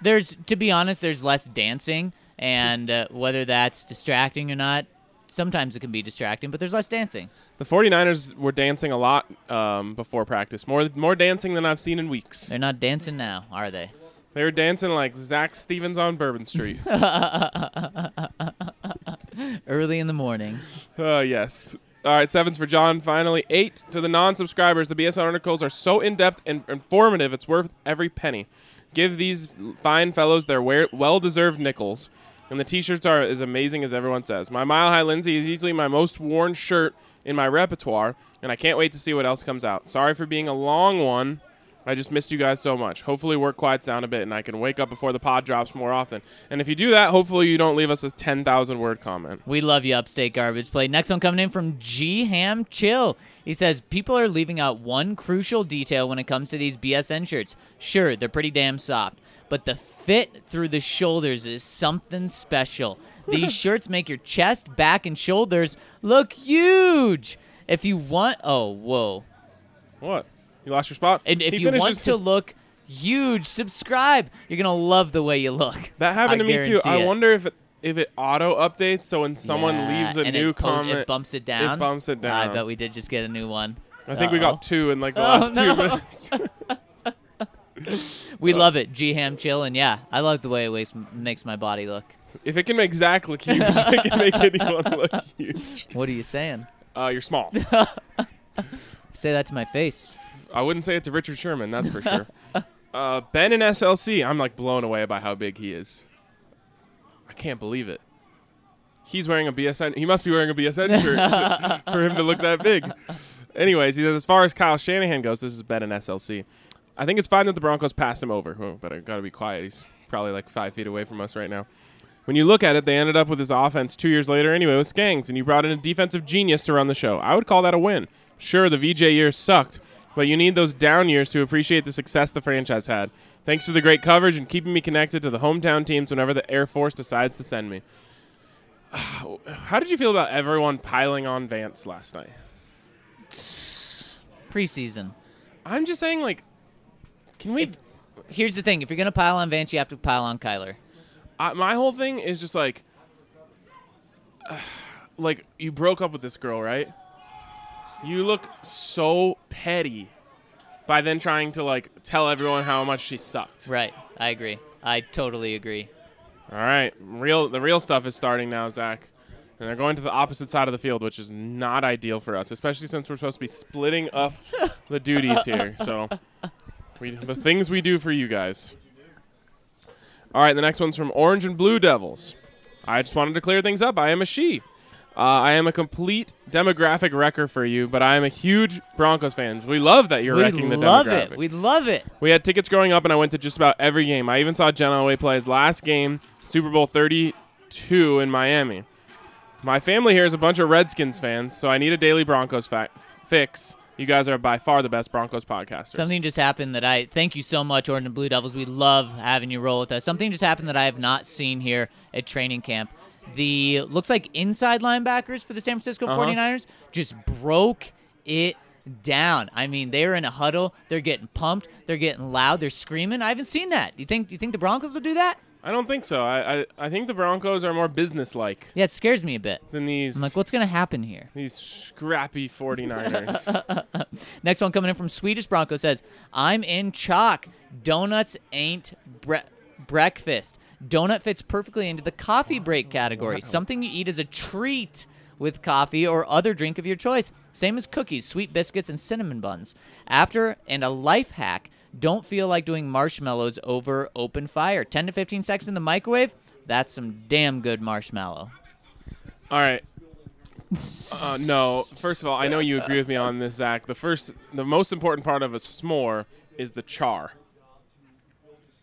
There's, to be honest, there's less dancing, and uh, whether that's distracting or not, sometimes it can be distracting. But there's less dancing.
The 49ers were dancing a lot um, before practice, more more dancing than I've seen in weeks.
They're not dancing now, are they?
They were dancing like Zach Stevens on Bourbon Street.
Early in the morning.
Uh, yes. All right, sevens for John. Finally, eight to the non-subscribers. The BSN articles are so in-depth and informative; it's worth every penny. Give these fine fellows their well-deserved nickels. And the T-shirts are as amazing as everyone says. My Mile High Lindsay is easily my most worn shirt in my repertoire, and I can't wait to see what else comes out. Sorry for being a long one. I just missed you guys so much. Hopefully, work quiets down a bit and I can wake up before the pod drops more often. And if you do that, hopefully, you don't leave us a 10,000 word comment.
We love you, Upstate Garbage Play. Next one coming in from G Ham Chill. He says people are leaving out one crucial detail when it comes to these BSN shirts. Sure, they're pretty damn soft, but the fit through the shoulders is something special. These shirts make your chest, back, and shoulders look huge. If you want, oh whoa,
What? You lost your spot?
and if
He
you want to look huge, subscribe. You're gonna love the way you look.
That happened
I
to me too.
guarantee
I
it.
wonder if it, if it auto updates, so when someone
Yeah,
leaves a new
it,
comment,
it bumps it down.
It bumps it down.
I bet we did just get a new one.
I think we
Uh-oh.
got two in like the
Oh,
last
no.
two minutes.
We love it, G Ham Chill, and yeah, I love the way it makes, makes my body look.
if it can make Zach look huge, it can make anyone look huge.
What are you saying?
Uh, you're small.
Say that to my face.
I wouldn't say it to Richard Sherman, that's for sure. Uh, ben in SLC, I'm like blown away by how big he is. I can't believe it. He's wearing a BSN. He must be wearing a BSN shirt to- for him to look that big. Anyways, he says as far as Kyle Shanahan goes, this is Ben in SLC. I think it's fine that the Broncos pass him over. Oh, but I gotta be quiet. He's probably like five feet away from us right now. When you look at it, they ended up with his offense two years later anyway with Skangs, and you brought in a defensive genius to run the show. I would call that a win. Sure, the VJ years sucked, but you need those down years to appreciate the success the franchise had. Thanks for the great coverage and keeping me connected to the hometown teams whenever the Air Force decides to send me. How did you feel about everyone piling on Vance last night?
Preseason.
I'm just saying, like, can we?
If- Here's the thing: if you're gonna pile on Vance, you have to pile on Kyler.
I, my whole thing is just like, like you broke up with this girl, right? You look so petty by then trying to like tell everyone how much she sucked.
Right. I agree. I totally agree.
All right, real the real stuff is starting now, Zach, and they're going to the opposite side of the field, which is not ideal for us, especially since we're supposed to be splitting up the duties here. So, we the things we do for you guys. All right, the next one's from Orange and Blue Devils. I just wanted to clear things up. I am a she. Uh, I am a complete demographic wrecker for you, but I am a huge Broncos fan. We love that you're
we
wrecking the
love
demographic.
it. We love it.
We had tickets growing up, and I went to just about every game. I even saw John Elway play his last game, Super Bowl 32 in Miami. My family here is a bunch of Redskins fans, so I need a daily Broncos fa- fix. You guys are by far the best Broncos podcasters.
Something just happened that I thank you so much, Orange and Blue Devils. We love having you roll with us. Something just happened that I have not seen here at training camp. The looks like inside linebackers for the San Francisco
Uh-huh.
49ers just broke it down. I mean, they're in a huddle, they're getting pumped, they're getting loud, they're screaming. I haven't seen that. You think you think the Broncos will do that?
I don't think so. I, I, I think the Broncos are more businesslike
Yeah, it scares me a bit.
than these
I'm like, what's going to happen here?
these scrappy 49ers.
Next one coming in from Swedish Bronco says, I'm in chalk. Donuts ain't bre- breakfast. Donut fits perfectly into the coffee break category. Something you eat as a treat with coffee or other drink of your choice. Same as cookies, sweet biscuits, and cinnamon buns. After, and a life hack, don't feel like doing marshmallows over open fire. 10 to 15 seconds in the microwave, that's some damn good marshmallow.
All right. Uh, no, first of all, I know you agree with me on this, Zach. The first, the most important part of a s'more is the char.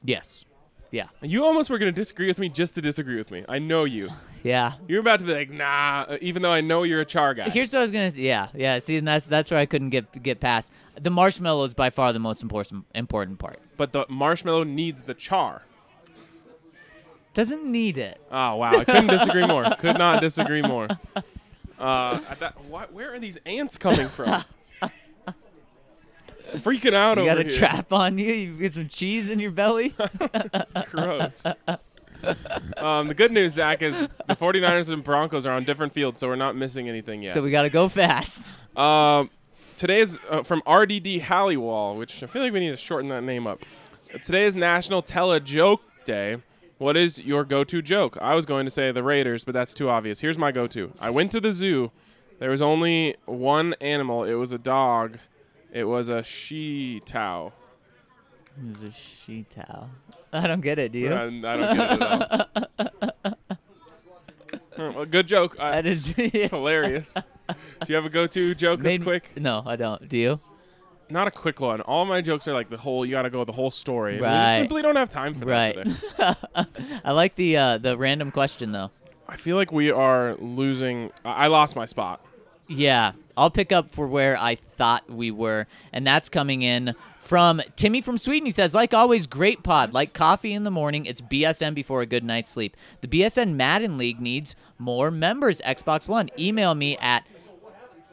Yes. Yeah.
You almost were going to disagree with me just to disagree with me. I know you.
Yeah.
You're about to be like, nah, even though I know you're a char guy.
Here's what I was gonna say. Yeah, yeah. See, and that's that's where I couldn't get get past. The marshmallow is by far the most important important part.
but the marshmallow needs the char.
Doesn't need it.
Oh wow, I couldn't disagree more. Could not disagree more. Uh, why, where are these ants coming from? Freaking out
You
over here.
You got a trap on you. You get some cheese in your belly.
Gross. um, the good news, Zach, is the 49ers and Broncos are on different fields, so we're not missing anything yet.
So we got to go fast.
Um, today is uh, from RDD Halliwall, which I feel like we need to shorten that name up. Today is National Tell a Joke Day. What is your go-to joke? I was going to say the Raiders, but that's too obvious. Here's my go-to. I went to the zoo. There was only one animal. It was a dog. It was a she towel.
There's a sheet towel. I don't get it. Do you?
I, I don't get it at all. Well, good joke.
That is
hilarious. Do you have a go-to joke that's
Made-
quick?
No, I don't. Do you?
not a quick one. All my jokes are like the whole. You got to go the whole story. and We
Right.
simply don't have time for that
Right.
today.
I like the uh, the random question though.
I feel like we are losing. I I lost my spot.
Yeah, I'll pick up for where I thought we were, and that's coming in from Timmy from Sweden. He says, "Like always, great pod. Like coffee in the morning, it's BSN before a good night's sleep. The BSN Madden League needs more members. Xbox One. Email me at."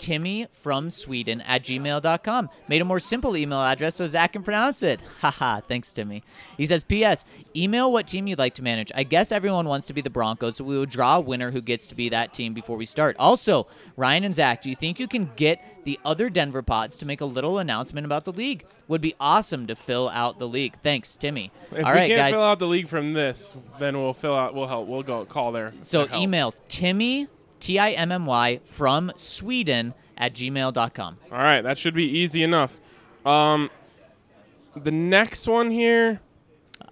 Timmy from Sweden at gmail.com. Made a more simple email address so Zach can pronounce it. Haha, thanks, Timmy. He says, P.S. Email what team you'd like to manage. I guess everyone wants to be the Broncos, so we will draw a winner who gets to be that team before we start. Also, Ryan and Zach, do you think you can get the other Denver pods to make a little announcement about the league? Would be awesome to fill out the league. Thanks, Timmy.
If
All
we
right,
can't
guys.
fill out the league from this, then we'll fill out. We'll help. We'll go call there.
so email Timmy, T I M M Y, from Sweden at gmail.com.
All right, that should be easy enough. Um, the next one here.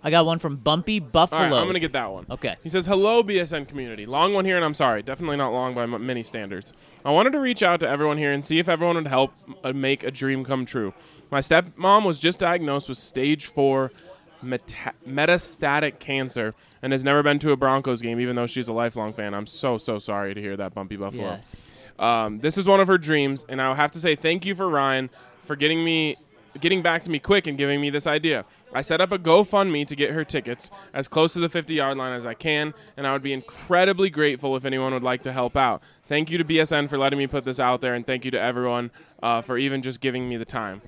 I got one from Bumpy Buffalo.
All right, I'm gonna get that one.
Okay.
He says, "Hello, BSN community. Long one here, and I'm sorry, definitely not long by m- many standards. I wanted to reach out to everyone here and see if everyone would help uh, make a dream come true. My stepmom was just diagnosed with stage four meta- metastatic cancer and has never been to a Broncos game, even though she's a lifelong fan. I'm so so sorry to hear that, Bumpy Buffalo.
Yes.
Um, this is one of her dreams, and I'll have to say thank you for Ryan for getting me, getting back to me quick and giving me this idea. I set up a GoFundMe to get her tickets as close to the 50 yard line as I can, and I would be incredibly grateful if anyone would like to help out. Thank you to BSN for letting me put this out there, and thank you to everyone uh, for even just giving me the time.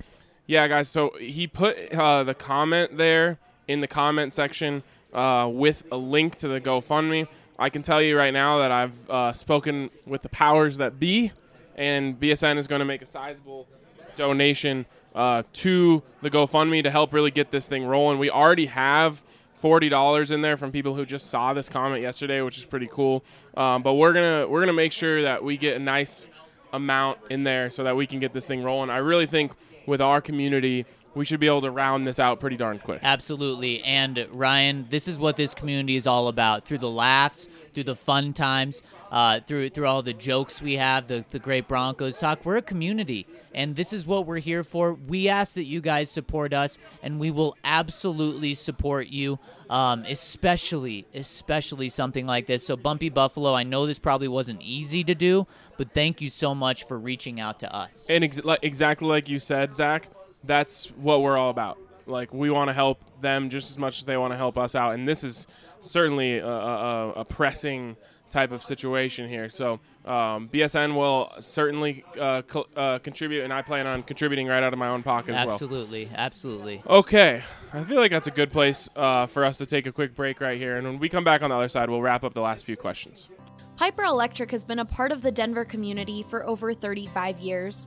Yeah, guys. So he put uh, the comment there in the comment section uh, with a link to the GoFundMe. I can tell you right now that I've uh, spoken with the powers that be, and BSN is going to make a sizable donation uh, to the GoFundMe to help really get this thing rolling. We already have forty dollars in there from people who just saw this comment yesterday, which is pretty cool. Um, but we're gonna we're gonna make sure that we get a nice amount in there so that we can get this thing rolling. I really think with our community, we should be able to round this out pretty darn quick.
Absolutely. And Ryan, this is what this community is all about. Through the laughs, through the fun times, uh, through through all the jokes we have, the, the great Broncos talk. We're a community. And this is what we're here for. We ask that you guys support us, and we will absolutely support you, um, especially, especially something like this. So, Bumpy Buffalo, I know this probably wasn't easy to do, but thank you so much for reaching out to us.
And ex- exactly like you said, Zach, that's what we're all about. Like we want to help them just as much as they want to help us out, and this is certainly a, a, a pressing type of situation here. So um, BSN will certainly uh, co- uh, contribute, and I plan on contributing right out of my own pocket as well.
Absolutely. Absolutely.
Okay, I feel like that's a good place uh, for us to take a quick break right here, and when we come back on the other side, we'll wrap up the last few questions.
Piper Electric has been a part of the Denver community for over 35 years.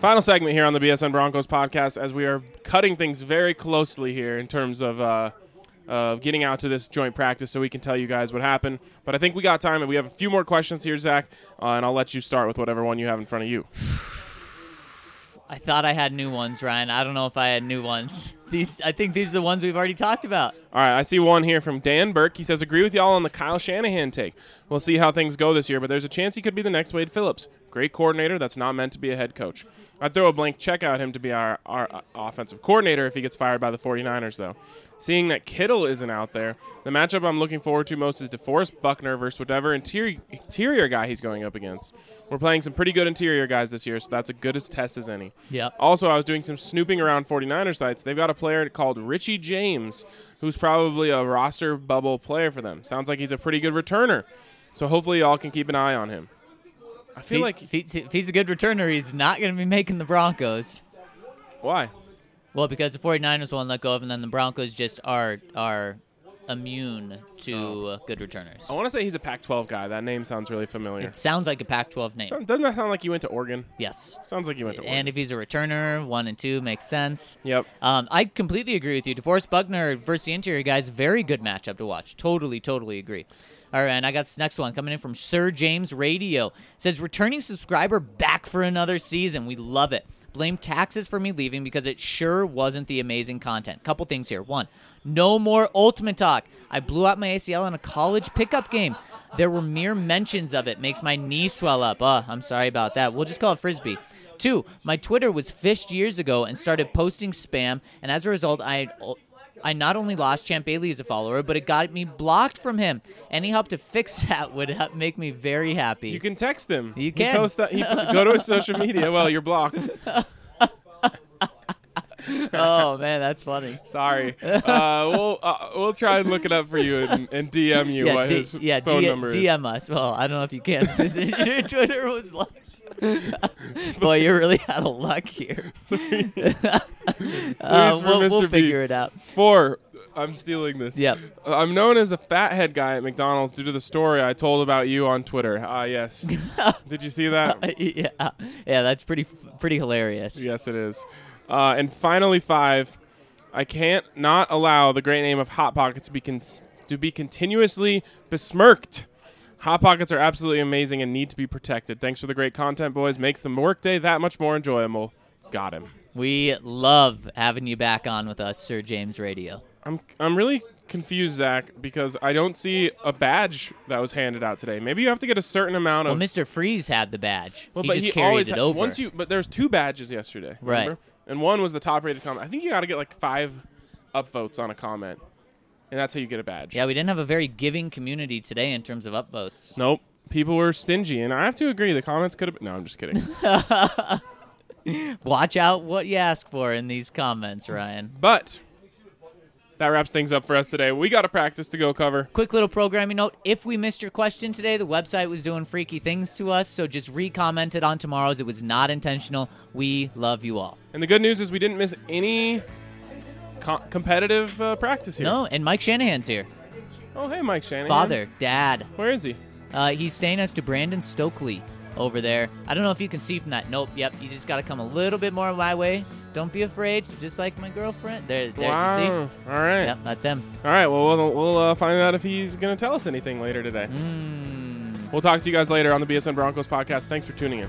Final segment here on the BSN Broncos podcast as we are cutting things very closely here in terms of uh, of getting out to this joint practice so we can tell you guys what happened. But I think we got time and we have a few more questions here, Zach, uh, and I'll let you start with whatever one you have in front of you.
I thought I had new ones, Ryan. I don't know if I had new ones. These, I think these are the ones we've already talked about.
All right, I see one here from Dan Burke. He says, Agree with y'all on the Kyle Shanahan take. We'll see how things go this year, but there's a chance he could be the next Wade Phillips. Great coordinator that's not meant to be a head coach. I'd throw a blank check at him to be our, our offensive coordinator if he gets fired by the 49ers, though. Seeing that Kittle isn't out there, the matchup I'm looking forward to most is DeForest Buckner versus whatever interior, interior guy he's going up against. We're playing some pretty good interior guys this year, so that's a good as test as any.
Yep.
Also, I was doing some snooping around 49er sites. They've got a player called Richie James, who's probably a roster bubble player for them. Sounds like he's a pretty good returner. So hopefully, y'all can keep an eye on him. I feel like
if, he's, if he's a good returner, he's not going to be making the Broncos.
why?
Well, because the 49ers won't let go of, and then the Broncos just are are immune to
Oh.
good returners.
I want to say he's a Pac-12 guy. That name sounds really familiar.
It sounds like a Pac-12 name.
Doesn't that sound like you went to Oregon?
yes.
Sounds like you went to Oregon.
And if he's a returner, one and two makes sense.
yep.
Um, I completely agree with you. DeForest Buckner versus the interior guys, very good matchup to watch. Totally, totally agree. All right, and I got this next one coming in from Sir James Radio. It says returning subscriber back for another season. We love it. Blame taxes for me leaving because it sure wasn't the amazing content. Couple things here. One, no more ultimate talk. I blew out my ACL in a college pickup game. There were mere mentions of it. Makes my knee swell up. Uh, I'm sorry about that. We'll just call it frisbee. Two, my Twitter was phished years ago and started posting spam, and as a result, I I not only lost Champ Bailey as a follower, but it got me blocked from him. Any help to fix that would ha- make me very happy.
You can text him.
You
He
can.
posts that. He, go to his social media. Well, you're blocked.
oh man, that's funny.
Sorry. Uh, we'll uh, we'll try and look it up for you and, and DM you
yeah,
what
D-
his
yeah,
phone
D-
number is.
DM us. Well, I don't know if you can. Your Twitter was blocked. Boy, you're really out of luck here. uh, we'll, we'll figure it out.
Four. I'm stealing this.
Yep.
Uh, I'm known as a fathead guy at McDonald's due to the story I told about you on Twitter. Ah, yes. Did you see that?
yeah, yeah, that's pretty pretty hilarious.
Yes, it is. Uh, and finally, five. I can't not allow the great name of Hot Pockets to be con- to be continuously besmirked. Hot Pockets are absolutely amazing and need to be protected. Thanks for the great content, boys. Makes the workday that much more enjoyable. Got him.
We love having you back on with us, Sir James Radio.
I'm I'm really confused, Zach, because I don't see a badge that was handed out today. Maybe you have to get a certain amount of. Well.
Mr. Freeze had the badge.
Well,
he
but
just
he
carried
always
it
ha-
over.
once you. But there's two badges yesterday,
Right.
remember? And one was the top rated comment. I think you got to get like five upvotes on a comment, and that's how you get a badge.
yeah, we didn't have a very giving community today in terms of upvotes.
Nope. People were stingy, and I have to agree. The comments could have. been... No, I'm just kidding.
Watch out what you ask for in these comments, Ryan.
but that wraps things up for us today. We got a practice to go cover.
Quick little programming note. If we missed your question today, the website was doing freaky things to us, so just re-comment it on tomorrow's. It was not intentional. We love you all.
And the good news is we didn't miss any co- competitive uh, practice here.
No, and Mike Shanahan's here.
Oh, hey, Mike Shanahan.
Father, dad.
Where is he?
Uh, he's staying next to Brandon Stokley over there. I don't know if you can see from that. Nope. Yep. You just got to come a little bit more my way. Don't be afraid. Just like my girlfriend. There. There.
wow.
You see?
All right.
Yep. That's him.
All right. Well, we'll, we'll uh, find out if he's going to tell us anything later today.
Mm.
We'll talk to you guys later on the BSN Broncos podcast. Thanks for tuning in.